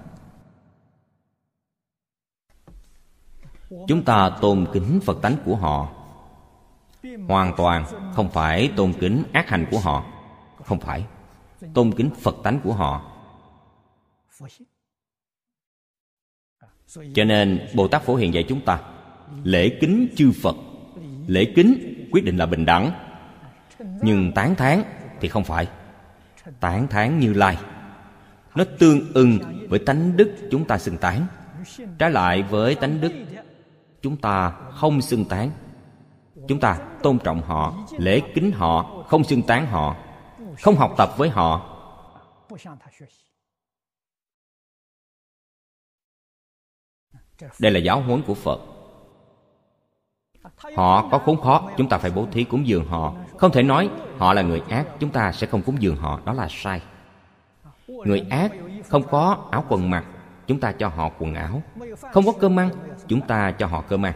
Chúng ta tôn kính phật tánh của họ. Hoàn toàn không phải tôn kính ác hành của họ. Không phải tôn kính phật tánh của họ. Cho nên bồ tát phổ hiền dạy chúng ta, lễ kính chư phật. Lễ kính quyết định là bình đẳng. Nhưng tán thán thì không phải. Tán thán như lai. Nó tương ưng với tánh đức chúng ta xưng tán. Trái lại với tánh đức, chúng ta không xưng tán. Chúng ta tôn trọng họ, lễ kính họ, không xưng tán họ không học tập với họ. Đây là giáo huấn của phật. Họ có khốn khó, chúng ta phải bố thí cúng dường họ. Không thể nói họ là người ác, chúng ta sẽ không cúng dường họ, đó là sai. Người ác không có áo quần mặc, chúng ta cho họ quần áo. Không có cơm ăn, chúng ta cho họ cơm ăn.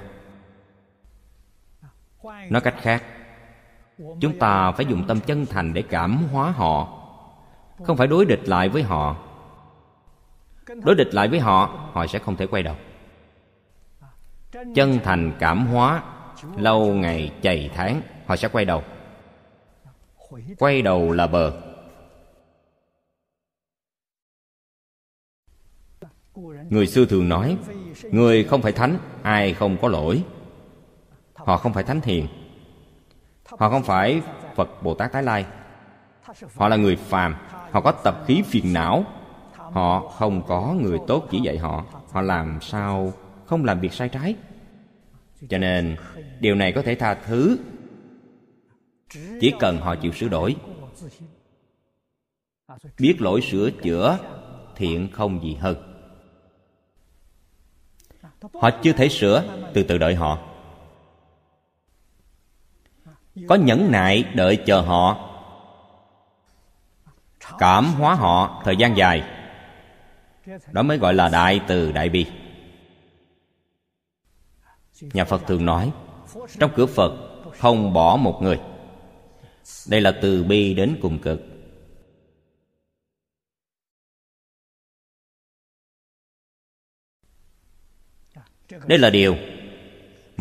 Nói cách khác chúng ta phải dùng tâm chân thành để cảm hóa họ. Không phải đối địch lại với họ. Đối địch lại với họ họ sẽ không thể quay đầu. Chân thành cảm hóa, lâu ngày chày tháng, họ sẽ quay đầu. Quay đầu là bờ. Người xưa thường nói, người không phải thánh, ai không có lỗi. Họ không phải thánh hiền họ không phải phật bồ tát tái lai. Họ là người phàm. Họ có tập khí phiền não. Họ không có người tốt chỉ dạy họ. Họ làm sao không làm việc sai trái? Cho nên, điều này có thể tha thứ. Chỉ cần họ chịu sửa đổi. Biết lỗi sửa chữa thiện không gì hơn. Họ chưa thể sửa, từ từ đợi họ có nhẫn nại đợi chờ họ. Cảm hóa họ thời gian dài. Đó mới gọi là đại từ đại bi. Nhà phật thường nói, trong cửa phật không bỏ một người. Đây là từ bi đến cùng cực. Đây là điều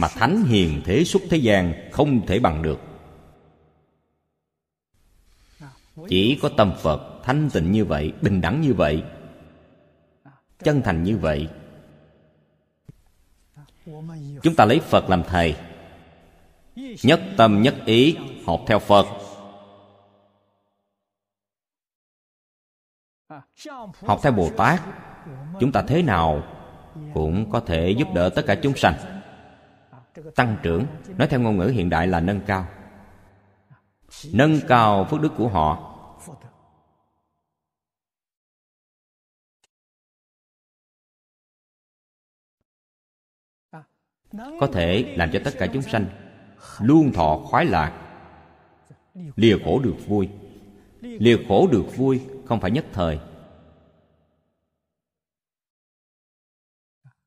mà thánh hiền thế xuất thế gian không thể bằng được. Chỉ có tâm phật thanh tịnh như vậy, bình đẳng như vậy, chân thành như vậy, chúng ta lấy phật làm thầy. Nhất tâm nhất ý, học theo phật. Học theo bồ tát, chúng ta thế nào cũng có thể giúp đỡ tất cả chúng sanh tăng trưởng, nói theo ngôn ngữ hiện đại là nâng cao. Nâng cao phước đức của họ. Có thể làm cho tất cả chúng sanh luôn thọ khoái lạc. Lìa khổ được vui. Lìa khổ được vui không phải nhất thời.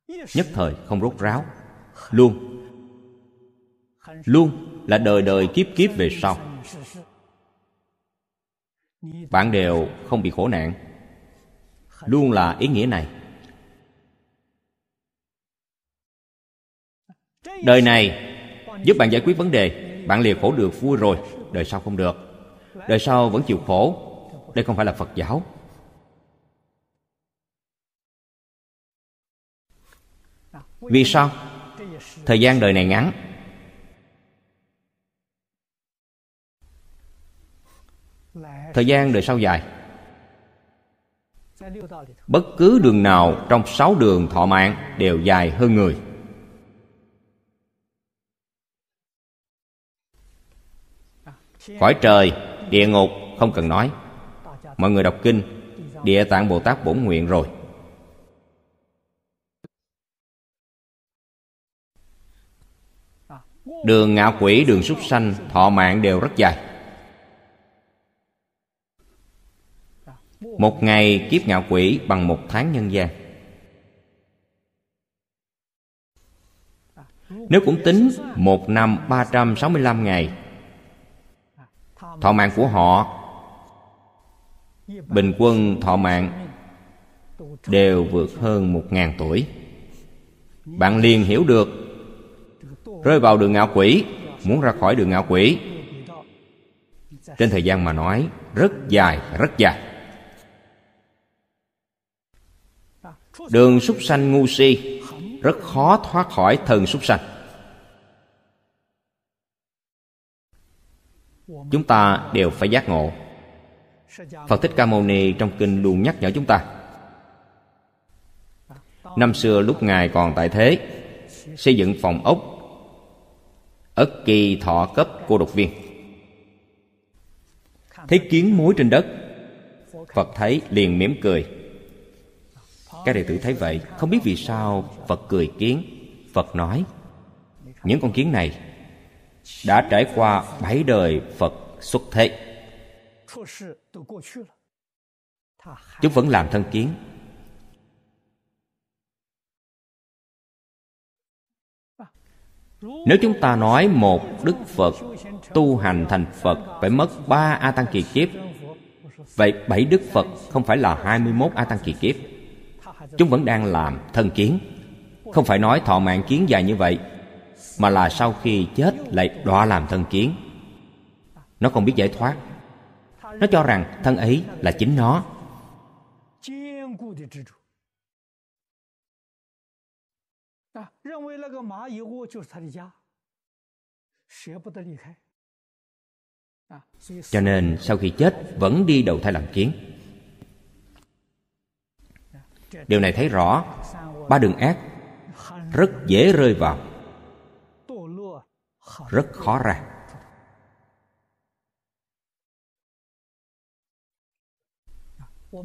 Nhất thời không rốt ráo. Luôn luôn là đời đời kiếp kiếp về sau. Bạn đều không bị khổ nạn. Luôn là ý nghĩa này. Đời này giúp bạn giải quyết vấn đề. Bạn liệt khổ được, vui rồi. Đời sau không được. Đời sau vẫn chịu khổ. Đây không phải là phật giáo. Vì sao? Thời gian đời này ngắn. Thời gian đời sau dài. Bất cứ đường nào trong sáu đường thọ mạng đều dài hơn người. Khỏi trời, địa ngục không cần nói. Mọi người đọc kinh, địa tạng bồ tát bổn nguyện rồi. Đường ngạo quỷ, đường súc sanh, thọ mạng đều rất dài. Một ngày kiếp ngạo quỷ bằng một tháng nhân gian. Nếu cũng tính một năm ba trăm sáu mươi lăm ngày, thọ mạng của họ, bình quân thọ mạng đều vượt hơn một ngàn tuổi. Bạn liền hiểu được, rơi vào đường ngạo quỷ, muốn ra khỏi đường ngạo quỷ, trên thời gian mà nói, rất dài rất dài. Đường súc sanh ngu si, rất khó thoát khỏi thần súc sanh. Chúng ta đều phải giác ngộ. Phật thích ca mâu ni trong kinh luôn nhắc nhở chúng ta. Năm xưa lúc ngài còn tại thế, xây dựng phòng ốc, ất kỳ thọ cấp cô độc viên. Thấy kiến mối trên đất, phật thấy liền mỉm cười các đệ tử thấy vậy, không biết vì sao phật cười kiến. Phật nói, những con kiến này đã trải qua bảy đời phật xuất thế. Chúng vẫn làm thân kiến. Nếu chúng ta nói một đức phật tu hành thành phật phải mất ba a tăng kỳ kiếp, vậy bảy đức phật không phải là hai mươi 21 a tăng kỳ kiếp? chúng vẫn đang làm thân kiến. Không phải nói thọ mạng kiến dài như vậy, mà là sau khi chết lại đọa làm thân kiến. Nó không biết giải thoát. Nó cho rằng thân ấy là chính nó. Cho nên sau khi chết vẫn đi đầu thai làm kiến điều này thấy rõ, ba đường ác rất dễ rơi vào, rất khó ra.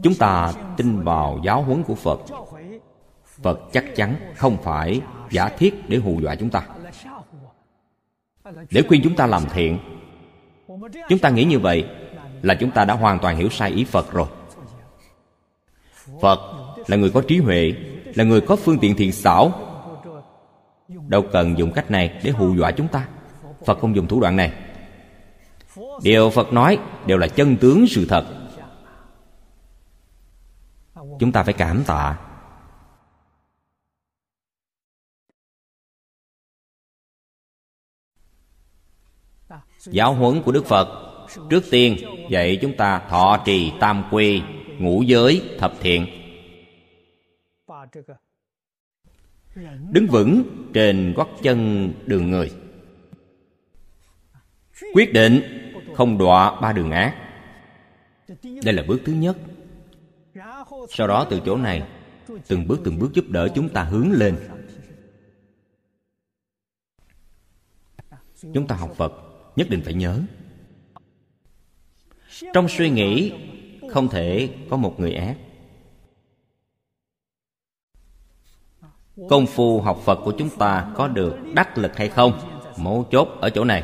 Chúng ta tin vào giáo huấn của phật. Phật chắc chắn không phải giả thiết để hù dọa chúng ta. Để khuyên chúng ta làm thiện, chúng ta nghĩ như vậy là chúng ta đã hoàn toàn hiểu sai ý phật rồi. Phật là người có trí huệ, là người có phương tiện thiện xảo. Đâu cần dùng cách này để hù dọa chúng ta. Phật không dùng thủ đoạn này. Điều phật nói đều là chân tướng sự thật. Chúng ta phải cảm tạ. Giáo huấn của đức phật, trước tiên dạy chúng ta thọ trì tam quy, ngũ giới, thập thiện đứng vững trên gót chân đường người. Quyết định không đọa ba đường ác. Đây là bước thứ nhất. Sau đó từ chỗ này, từng bước từng bước giúp đỡ chúng ta hướng lên. Chúng ta học phật, nhất định phải nhớ. Trong suy nghĩ, không thể có một người ác. Công phu học phật của chúng ta có được đắc lực hay không? Mấu chốt ở chỗ này.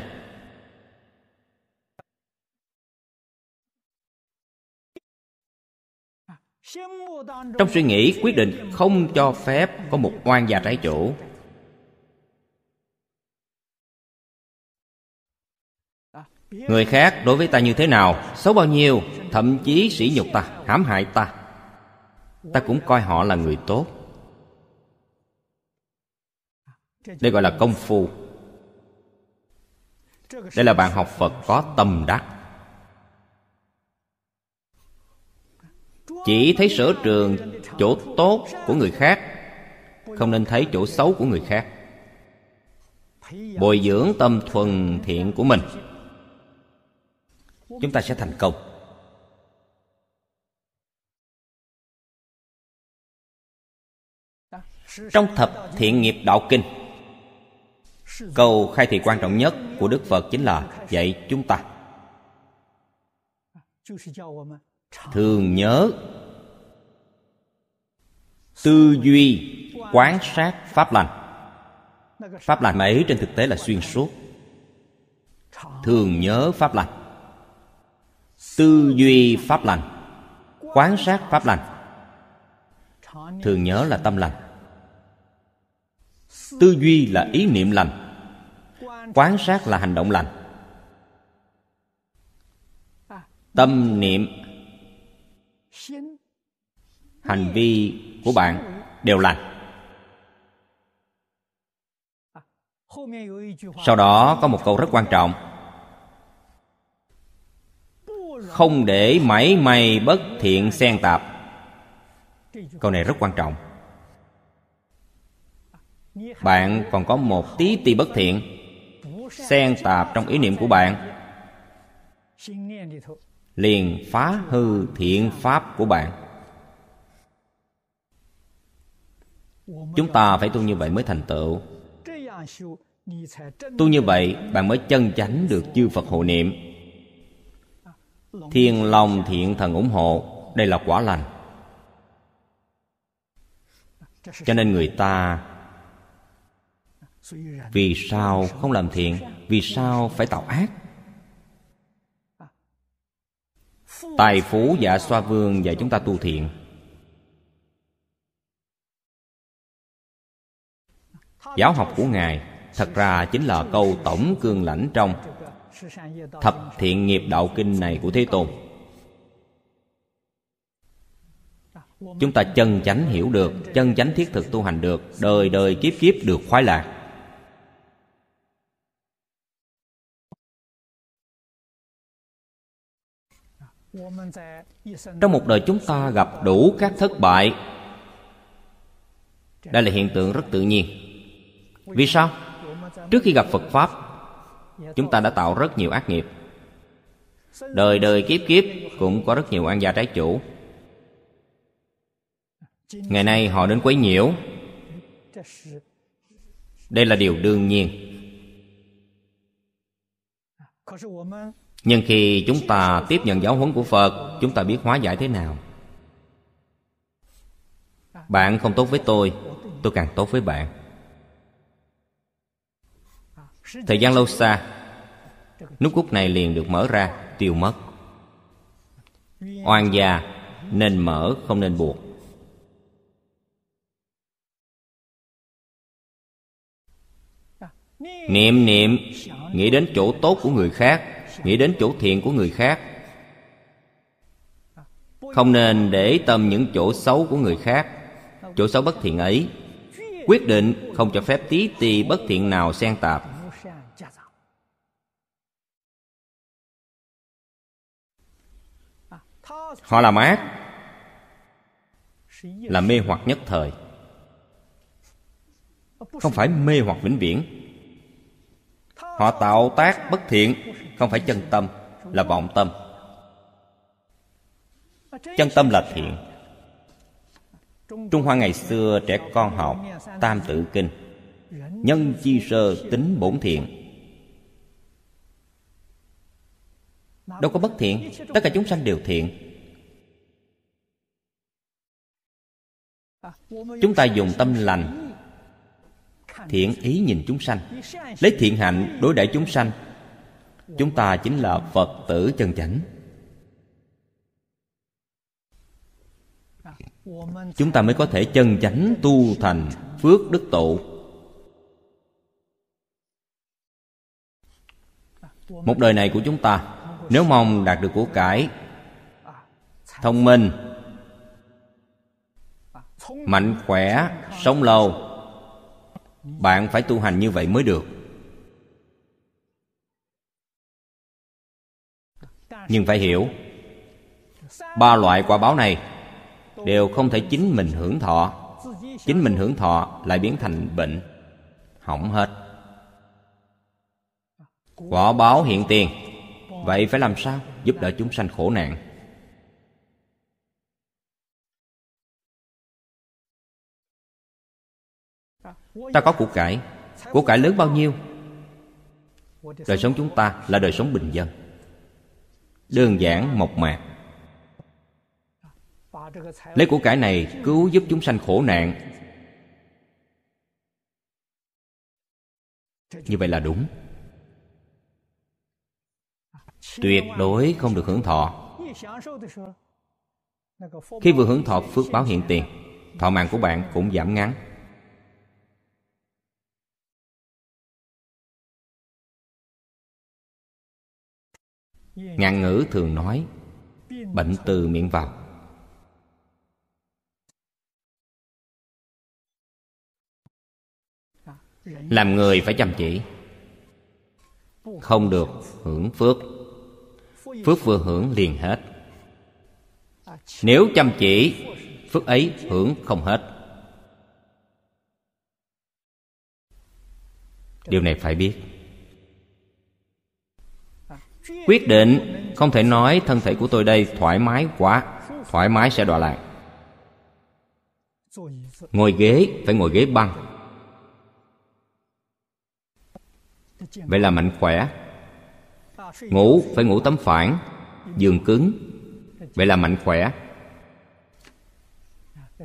Trong suy nghĩ quyết định không cho phép có một oan gia trái chủ. Người khác đối với ta như thế nào? Xấu bao nhiêu? Thậm chí sỉ nhục ta, hãm hại ta. Ta cũng coi họ là người tốt. Đây gọi là công phu. Đây là bạn học phật có tâm đắc. Chỉ thấy sở trường chỗ tốt của người khác, không nên thấy chỗ xấu của người khác. Bồi dưỡng tâm thuần thiện của mình, chúng ta sẽ thành công. Trong thập thiện nghiệp đạo kinh Câu khai thị quan trọng nhất của Đức Phật chính là dạy chúng ta. Thường nhớ tư duy quán sát pháp lành. Pháp lành ấy trên thực tế là xuyên suốt. Thường nhớ pháp lành. Tư duy pháp lành. Quán sát pháp lành. Thường nhớ là tâm lành. Tư duy là ý niệm lành quán sát là hành động lành. Tâm niệm, hành vi của bạn đều lành. Sau đó có một câu rất quan trọng. Không để mảy may bất thiện xen tạp. Câu này rất quan trọng. Bạn còn có một tí ti bất thiện xen tạp trong ý niệm của bạn. Liền phá hư thiện pháp của bạn. Chúng ta phải tu như vậy mới thành tựu. Tu như vậy, bạn mới chân chánh được chư phật hộ niệm. Thiên long thiện thần ủng hộ, đây là quả lành. Cho nên người ta vì sao không làm thiện? Vì sao phải tạo ác? Tài phú giả xoa vương dạy chúng ta tu thiện. Giáo học của ngài thật ra chính là câu tổng cương lãnh trong thập thiện nghiệp đạo kinh này của thế tôn. Chúng ta chân chánh hiểu được, chân chánh thiết thực tu hành được, đời đời kiếp kiếp được khoái lạc. Trong một đời chúng ta gặp đủ các thất bại. Đây là hiện tượng rất tự nhiên. Vì sao? Trước khi gặp phật pháp, chúng ta đã tạo rất nhiều ác nghiệp. Đời đời kiếp kiếp cũng có rất nhiều an gia trái chủ. Ngày nay họ đến quấy nhiễu. Đây là điều đương nhiên nhưng khi chúng ta tiếp nhận giáo huấn của phật, chúng ta biết hóa giải thế nào? Bạn không tốt với tôi tôi càng tốt với bạn. Thời gian lâu xa nút cúc này liền được mở ra, tiêu mất. Oan gia nên mở, không nên buộc. Niệm niệm, nghĩ đến chỗ tốt của người khác nghĩ đến chỗ thiện của người khác. Không nên để tâm những chỗ xấu của người khác. Chỗ xấu bất thiện ấy, quyết định không cho phép tí tì bất thiện nào xen tạp. Họ làm ác, là mê hoặc nhất thời. Không phải mê hoặc vĩnh viễn họ tạo tác bất thiện, không phải chân tâm, là vọng tâm. Chân tâm là thiện. Trung hoa ngày xưa trẻ con học tam tự kinh, nhân chi sơ tính bổn thiện. Đâu có bất thiện, tất cả chúng sanh đều thiện. Chúng ta dùng tâm lành thiện ý nhìn chúng sanh. Lấy thiện hạnh đối đãi chúng sanh. Chúng ta chính là phật tử chân chánh. Chúng ta mới có thể chân chánh tu thành phước đức tụ. Một đời này của chúng ta, nếu mong đạt được của cải, thông minh, mạnh khỏe, sống lâu bạn phải tu hành như vậy mới được. Nhưng phải hiểu, ba loại quả báo này đều không thể chính mình hưởng thọ. Chính mình hưởng thọ lại biến thành bệnh, hỏng hết. Quả báo hiện tiền, vậy phải làm sao giúp đỡ chúng sanh khổ nạn? Ta có của cải. Của cải lớn bao nhiêu? Đời sống chúng ta là đời sống bình dân. Đơn giản, mộc mạc. Lấy của cải này cứu giúp chúng sanh khổ nạn. Như vậy là đúng. Tuyệt đối không được hưởng thọ. Khi vừa hưởng thọ phước báo hiện tiền, thọ mạng của bạn cũng giảm ngắn. Ngạn ngữ thường nói, bệnh từ miệng vào. Làm người phải chăm chỉ. Không được hưởng phước. Phước vừa hưởng liền hết. Nếu chăm chỉ, phước ấy hưởng không hết. Điều này phải biết quyết định, không thể nói thân thể của tôi đây thoải mái quá, thoải mái sẽ đọa lạc. Ngồi ghế, phải ngồi ghế băng. Vậy là mạnh khỏe. Ngủ, phải ngủ tấm phản, giường cứng. Vậy là mạnh khỏe.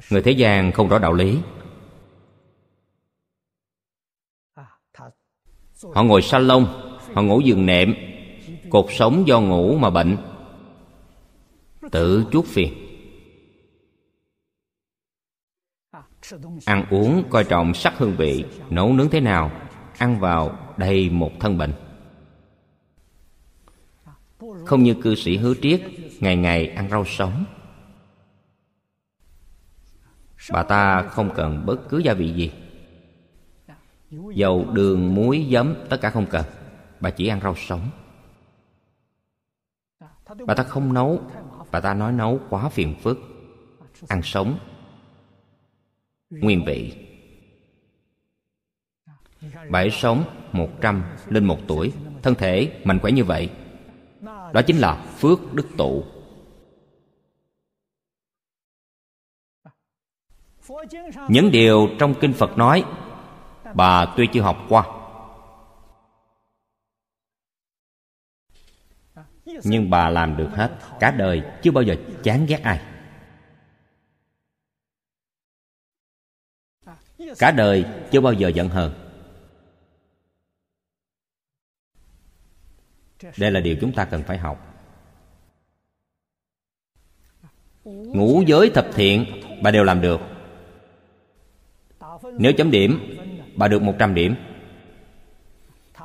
Người thế gian không rõ đạo lý. Họ ngồi salon, họ ngủ giường nệm cột sống do ngủ mà bệnh. Tự chuốc phiền. Ăn uống coi trọng sắc hương vị, nấu nướng thế nào, ăn vào đầy một thân bệnh. Không như cư sĩ hứa triết, ngày ngày ăn rau sống. Bà ta không cần bất cứ gia vị gì. Dầu, đường, muối, giấm, tất cả không cần. Bà chỉ ăn rau sống bà ta không nấu. Bà ta nói nấu quá phiền phức. Ăn sống. Nguyên vị. Bà ấy sống 100 lên một tuổi. Thân thể mạnh khỏe như vậy. Đó chính là phước đức tụ. Những điều trong Kinh Phật nói, Bà tuy chưa học qua. Nhưng bà làm được hết, Cả đời chưa bao giờ chán ghét ai. Cả đời chưa bao giờ giận hờn. Đây là điều chúng ta cần phải học. Ngũ giới thập thiện, Bà đều làm được. Nếu chấm điểm, Bà được 100 điểm.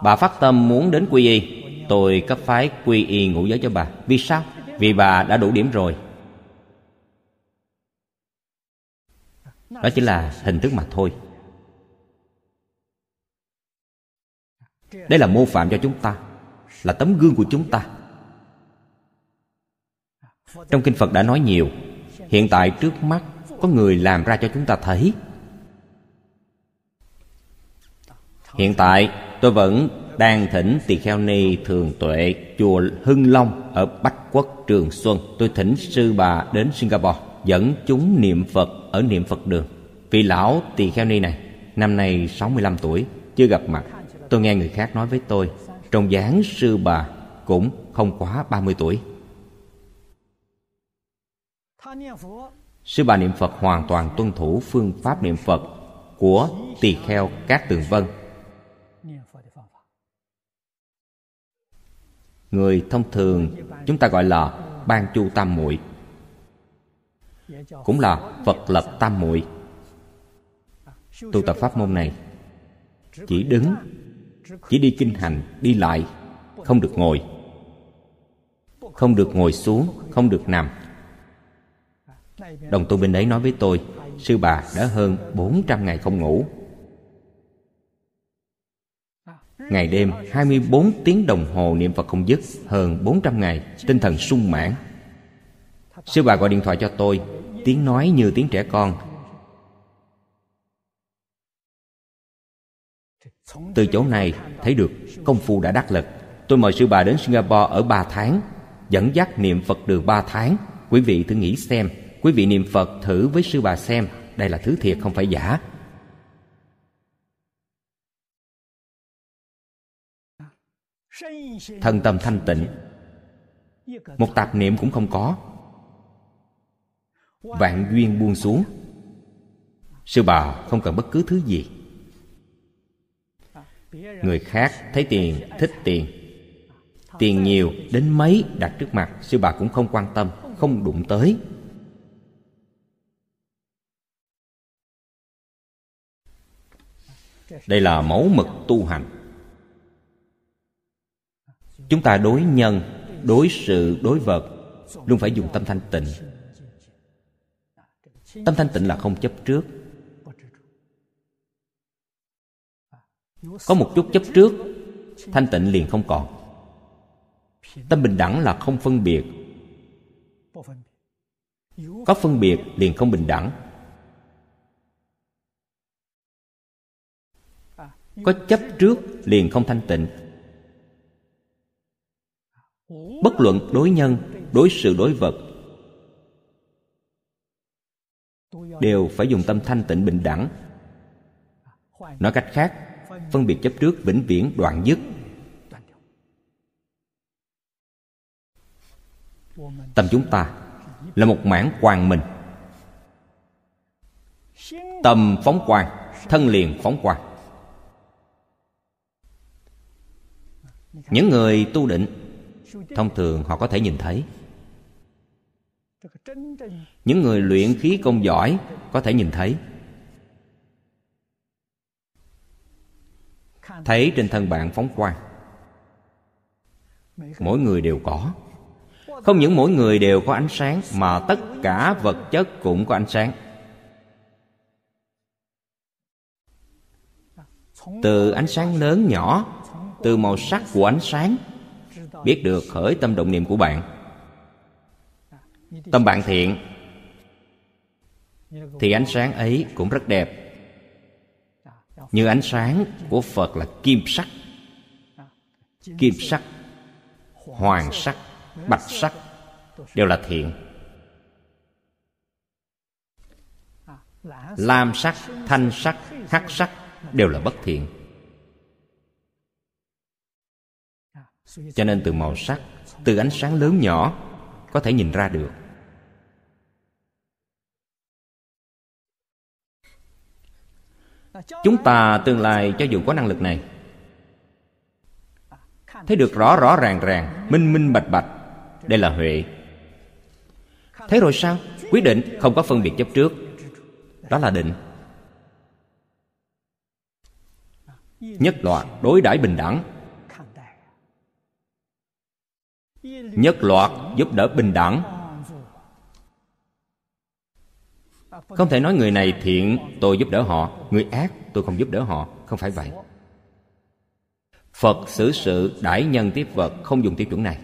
Bà phát tâm muốn đến quy y. Tôi cấp phái quy y ngũ giới cho bà. Vì sao? Vì bà đã đủ điểm rồi. Đó chỉ là hình thức mà thôi. Đây là mô phạm cho chúng ta, Là tấm gương của chúng ta. Trong Kinh Phật đã nói nhiều, Hiện tại trước mắt Có người làm ra cho chúng ta thấy. Hiện tại tôi vẫn đang thỉnh tỳ kheo ni thường tuệ chùa Hưng Long ở Bách Quốc Trường Xuân. Tôi thỉnh sư bà đến Singapore dẫn chúng niệm Phật ở niệm Phật đường. Vị lão tỳ kheo ni này năm nay 65 tuổi, chưa gặp mặt. Tôi nghe người khác nói với tôi, trong dáng sư bà cũng không quá 30 tuổi. Sư bà niệm Phật hoàn toàn tuân thủ phương pháp niệm Phật của tỳ kheo các tường vân người thông thường, chúng ta gọi là ban chu tam muội. Cũng là phật lập tam muội. Tu tập pháp môn này, chỉ đứng, chỉ đi kinh hành, đi lại, không được ngồi. Không được ngồi xuống, không được nằm. Đồng tu bên đấy nói với tôi, sư bà đã hơn 400 ngày không ngủ. Ngày đêm 24 tiếng đồng hồ niệm Phật không dứt, Hơn 400 ngày, Tinh thần sung mãn. Sư bà gọi điện thoại cho tôi, Tiếng nói như tiếng trẻ con. Từ chỗ này, thấy được, công phu đã đắc lực. Tôi mời sư bà đến Singapore ở 3 tháng, Dẫn dắt niệm Phật được 3 tháng. Quý vị thử nghĩ xem, Quý vị niệm Phật thử với sư bà xem, Đây là thứ thiệt không phải giả. Thân tâm thanh tịnh. Một tạp niệm cũng không có. Vạn duyên buông xuống. Sư bà không cần bất cứ thứ gì. Người khác thấy tiền, thích tiền. Tiền nhiều đến mấy đặt trước mặt, sư bà cũng không quan tâm, không đụng tới. Đây là mẫu mực tu hành chúng ta đối nhân, đối sự, đối vật, luôn phải dùng tâm thanh tịnh. Tâm thanh tịnh là không chấp trước. Có một chút chấp trước, thanh tịnh liền không còn. Tâm bình đẳng là không phân biệt. Có phân biệt liền không bình đẳng. Có chấp trước liền không thanh tịnh bất luận đối nhân, đối sự, đối vật, đều phải dùng tâm thanh tịnh bình đẳng. Nói cách khác, phân biệt chấp trước vĩnh viễn đoạn dứt. Tâm chúng ta là một mảng quang mình. Tâm phóng quang, thân liền phóng quang. Những người tu định thông thường họ có thể nhìn thấy. Những người luyện khí công giỏi có thể nhìn thấy. Thấy trên thân bạn phóng quang. Mỗi người đều có. Không những mỗi người đều có ánh sáng, mà tất cả vật chất cũng có ánh sáng. Từ ánh sáng lớn nhỏ, từ màu sắc của ánh sáng biết được khởi tâm động niệm của bạn. Tâm bạn thiện. Thì ánh sáng ấy cũng rất đẹp. Như ánh sáng của phật là kim sắc. Kim sắc, hoàng sắc, bạch sắc đều là thiện. Lam sắc, thanh sắc, hắc sắc đều là bất thiện. Cho nên từ màu sắc, từ ánh sáng lớn nhỏ, có thể nhìn ra được. Chúng ta tương lai cho dù có năng lực này, thấy được rõ rõ ràng ràng, minh minh bạch bạch, đây là huệ. Thế rồi sao? Quyết định không có phân biệt chấp trước. Đó là định. Nhất loạt, đối đãi bình đẳng. Nhất loạt giúp đỡ bình đẳng. Không thể nói người này thiện, tôi giúp đỡ họ. Người ác, tôi không giúp đỡ họ. Không phải vậy. Phật xử sự đãi nhân tiếp vật, không dùng tiêu chuẩn này.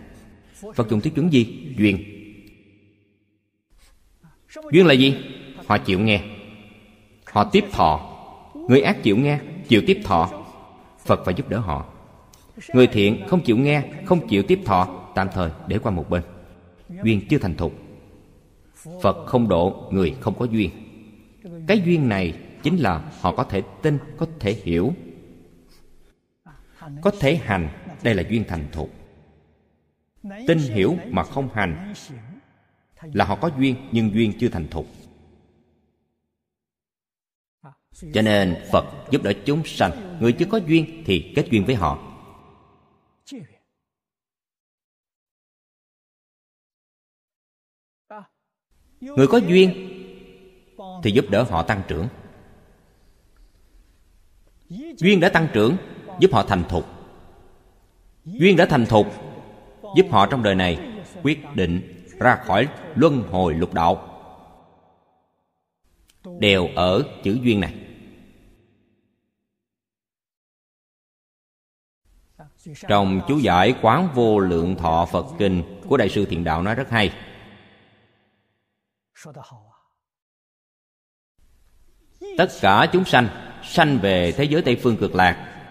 Phật dùng tiêu chuẩn gì? Duyên. Duyên là gì? Họ chịu nghe. Họ tiếp thọ. Người ác chịu nghe, chịu tiếp thọ. Phật phải giúp đỡ họ. Người thiện không chịu nghe, không chịu tiếp thọ tạm thời để qua một bên. Duyên chưa thành thục. Phật không độ, người không có duyên. Cái duyên này chính là họ có thể tin, có thể hiểu. Có thể hành, đây là duyên thành thục. Tin hiểu mà không hành là họ có duyên nhưng duyên chưa thành thục. Cho nên phật giúp đỡ chúng sanh. Người chưa có duyên thì kết duyên với họ. Người có duyên thì giúp đỡ họ tăng trưởng. Duyên đã tăng trưởng, giúp họ thành thục. Duyên đã thành thục, giúp họ trong đời này quyết định ra khỏi luân hồi lục đạo. Đều ở chữ duyên này. Trong chú giải quán vô lượng thọ phật kinh của đại sư thiện đạo nói rất hay tất cả chúng sanh sanh về thế giới tây phương cực lạc,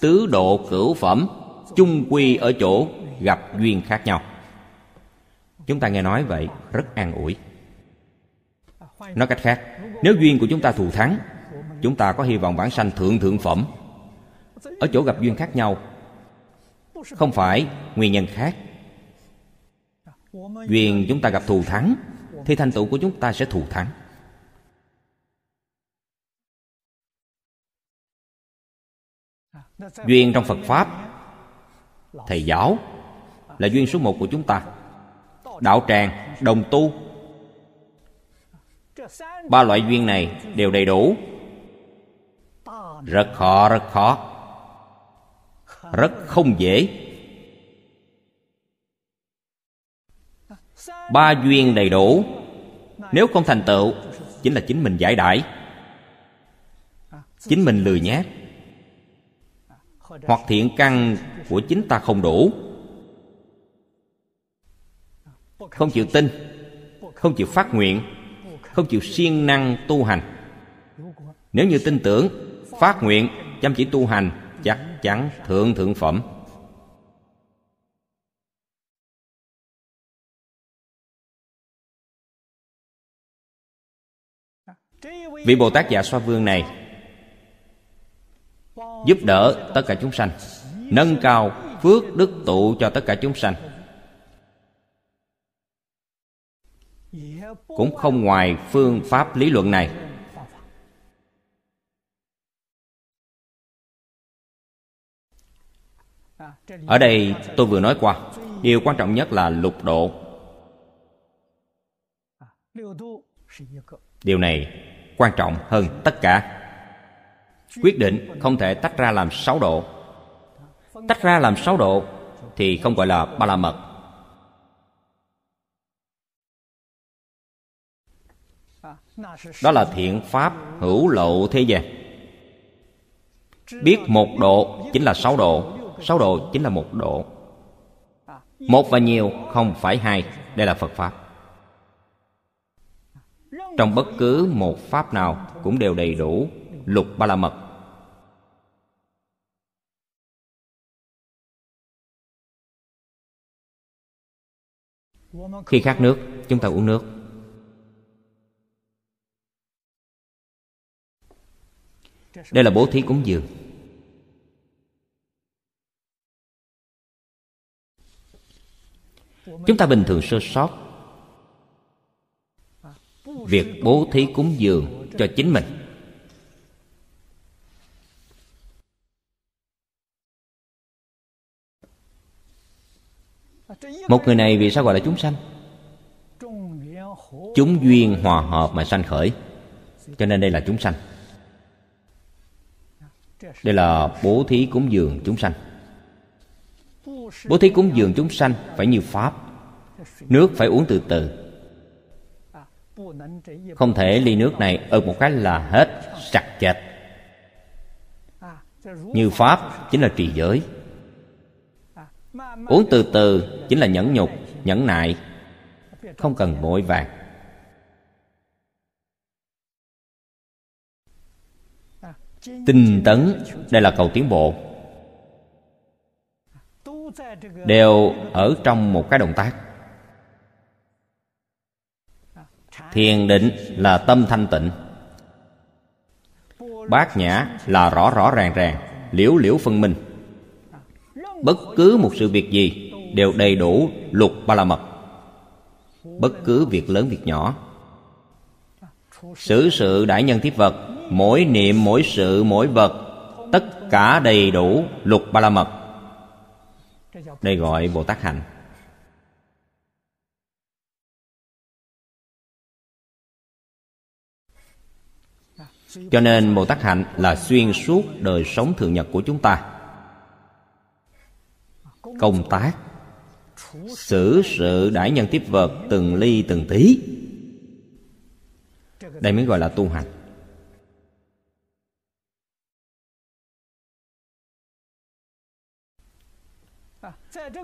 tứ độ cửu phẩm, chung quy ở chỗ gặp duyên khác nhau. Chúng ta nghe nói vậy rất an ủi. Nói cách khác, nếu duyên của chúng ta thù thắng, chúng ta có hy vọng bản sanh thượng thượng phẩm. Ở chỗ gặp duyên khác nhau, không phải nguyên nhân khác. Duyên chúng ta gặp thù thắng thì thành tựu của chúng ta sẽ thù thắng. Duyên trong phật pháp, thầy giáo là duyên số một của chúng ta. Đạo tràng, đồng tu, ba loại duyên này đều đầy đủ. Rất khó rất khó, rất không dễ. Ba duyên đầy đủ. Nếu không thành tựu, chính là chính mình giải đãi. Chính mình lười nhát. Hoặc thiện căn của chính ta không đủ. Không chịu tin, không chịu phát nguyện, không chịu siêng năng tu hành. Nếu như tin tưởng, phát nguyện, chăm chỉ tu hành, chắc chắn thượng thượng phẩm. Vị bồ tát dạ xoa vương này giúp đỡ tất cả chúng sanh, nâng cao phước đức tụ cho tất cả chúng sanh. Cũng không ngoài phương pháp lý luận này. Ở đây tôi vừa nói qua, điều quan trọng nhất là lục độ. Điều này quan trọng hơn tất cả. Quyết định không thể tách ra làm sáu độ. Tách ra làm sáu độ thì không gọi là ba la mật. Đó là thiện pháp hữu lộ thế gian. Biết một độ chính là sáu độ sáu độ chính là một độ. Một và nhiều không phải hai, đây là phật pháp trong bất cứ một pháp nào cũng đều đầy đủ lục ba la mật. Khi khát nước, chúng ta uống nước. Đây là bố thí cúng dường. Chúng ta bình thường sơ sót việc bố thí cúng dường cho chính mình. Một người này vì sao gọi là chúng sanh? Chúng duyên hòa hợp mà sanh khởi. Cho nên đây là chúng sanh. Đây là bố thí cúng dường chúng sanh. Bố thí cúng dường chúng sanh phải như pháp. Nước phải uống từ từ không thể ly nước này ở một cái là hết, sặc chệch như pháp chính là trì giới. Uống từ từ chính là nhẫn nhục, nhẫn nại. Không cần vội vàng. Tinh tấn, đây là cầu tiến bộ. Đều ở trong một cái động tác. Thiền định là tâm thanh tịnh. Bát nhã là rõ rõ ràng ràng, liễu liễu phân minh. Bất cứ một sự việc gì đều đầy đủ lục ba la mật. Bất cứ việc lớn việc nhỏ. Xử sự đại nhân tiếp vật, mỗi niệm, mỗi sự, mỗi vật, tất cả đầy đủ lục ba la mật. Đây gọi bồ tát hạnh. Cho nên bồ tát hạnh là xuyên suốt đời sống thường nhật của chúng ta. Công tác, xử sự đãi nhân tiếp vật từng ly từng tí. Đây mới gọi là tu hành.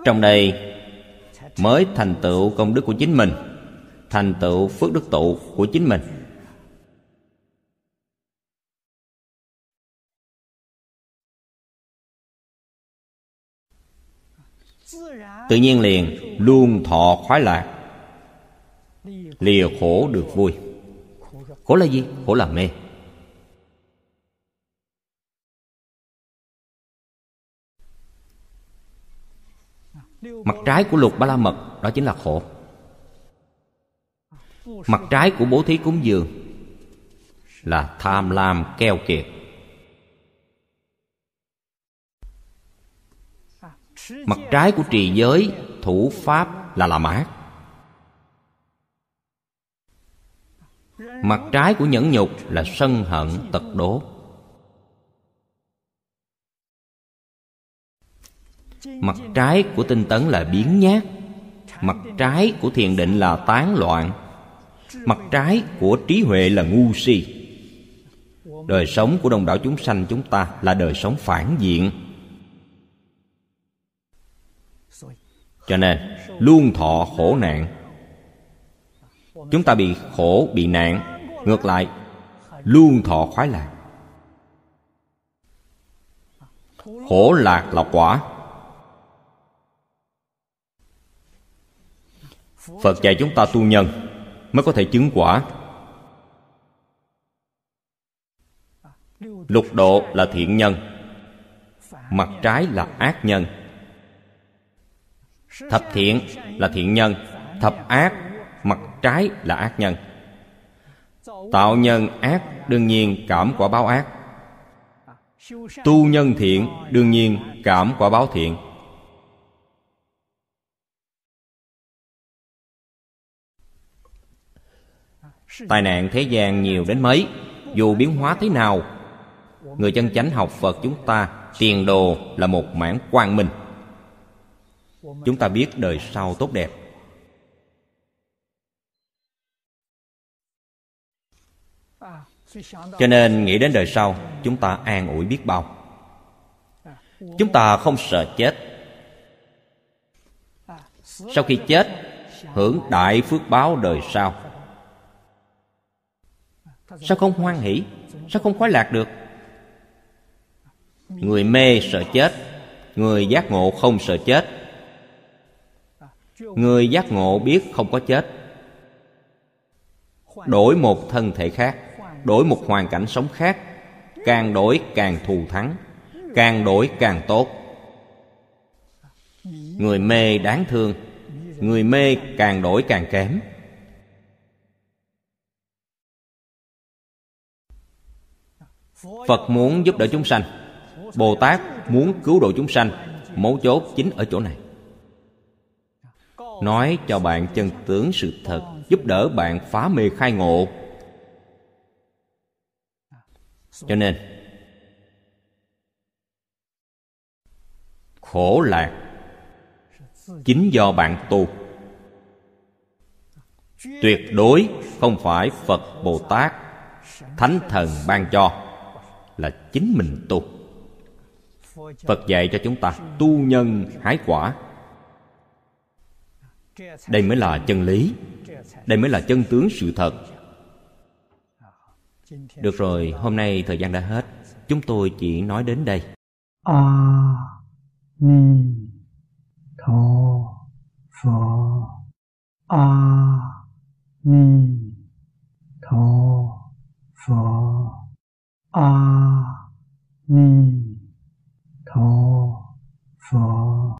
Trong đây mới thành tựu công đức của chính mình, thành tựu phước đức tụ của chính mình. Tự nhiên liền, luôn thọ khoái lạc. Lìa khổ được vui. Khổ là gì? Khổ là mê. Mặt trái của lục ba la mật, đó chính là khổ. Mặt trái của bố thí cúng dường là tham lam keo kiệt. Mặt trái của trì giới, thủ pháp là làm ác mặt trái của nhẫn nhục là sân hận, tật đố. Mặt trái của tinh tấn là biến nhát. Mặt trái của thiền định là tán loạn. Mặt trái của trí huệ là ngu si. Đời sống của đông đảo chúng sanh chúng ta là đời sống phản diện. Cho nên, luôn thọ khổ nạn. Chúng ta bị khổ, bị nạn. Ngược lại, luôn thọ khoái lạc. Khổ lạc là quả. Phật dạy chúng ta tu nhân mới có thể chứng quả. Lục độ là thiện nhân, mặt trái là ác nhân thập thiện là thiện nhân, thập ác, mặt trái là ác nhân. Tạo nhân ác đương nhiên cảm quả báo ác. Tu nhân thiện đương nhiên cảm quả báo thiện. Tai nạn thế gian nhiều đến mấy, dù biến hóa thế nào, người chân chánh học phật chúng ta tiền đồ là một mảng quang minh chúng ta biết đời sau tốt đẹp. Cho nên nghĩ đến đời sau, chúng ta an ủi biết bao. Chúng ta không sợ chết. Sau khi chết, hưởng đại phước báo đời sau. Sao không hoan hỷ? Sao không khoái lạc được? Người mê sợ chết, người giác ngộ không sợ chết người giác ngộ biết không có chết. Đổi một thân thể khác, đổi một hoàn cảnh sống khác, càng đổi càng thù thắng, càng đổi càng tốt. Người mê đáng thương, người mê càng đổi càng kém. Phật muốn giúp đỡ chúng sanh, bồ tát muốn cứu độ chúng sanh, mấu chốt chính ở chỗ này nói cho bạn chân tướng sự thật, giúp đỡ bạn phá mê khai ngộ. Cho nên, khổ lạc chính do bạn tu. Tuyệt đối không phải phật bồ tát, thánh thần ban cho là chính mình tu. Phật dạy cho chúng ta tu nhân hái quả đây mới là chân lý. Đây mới là chân tướng sự thật. Được rồi, hôm nay thời gian đã hết. Chúng tôi chỉ nói đến đây. A ni tho pho. A ni tho pho. A ni tho pho.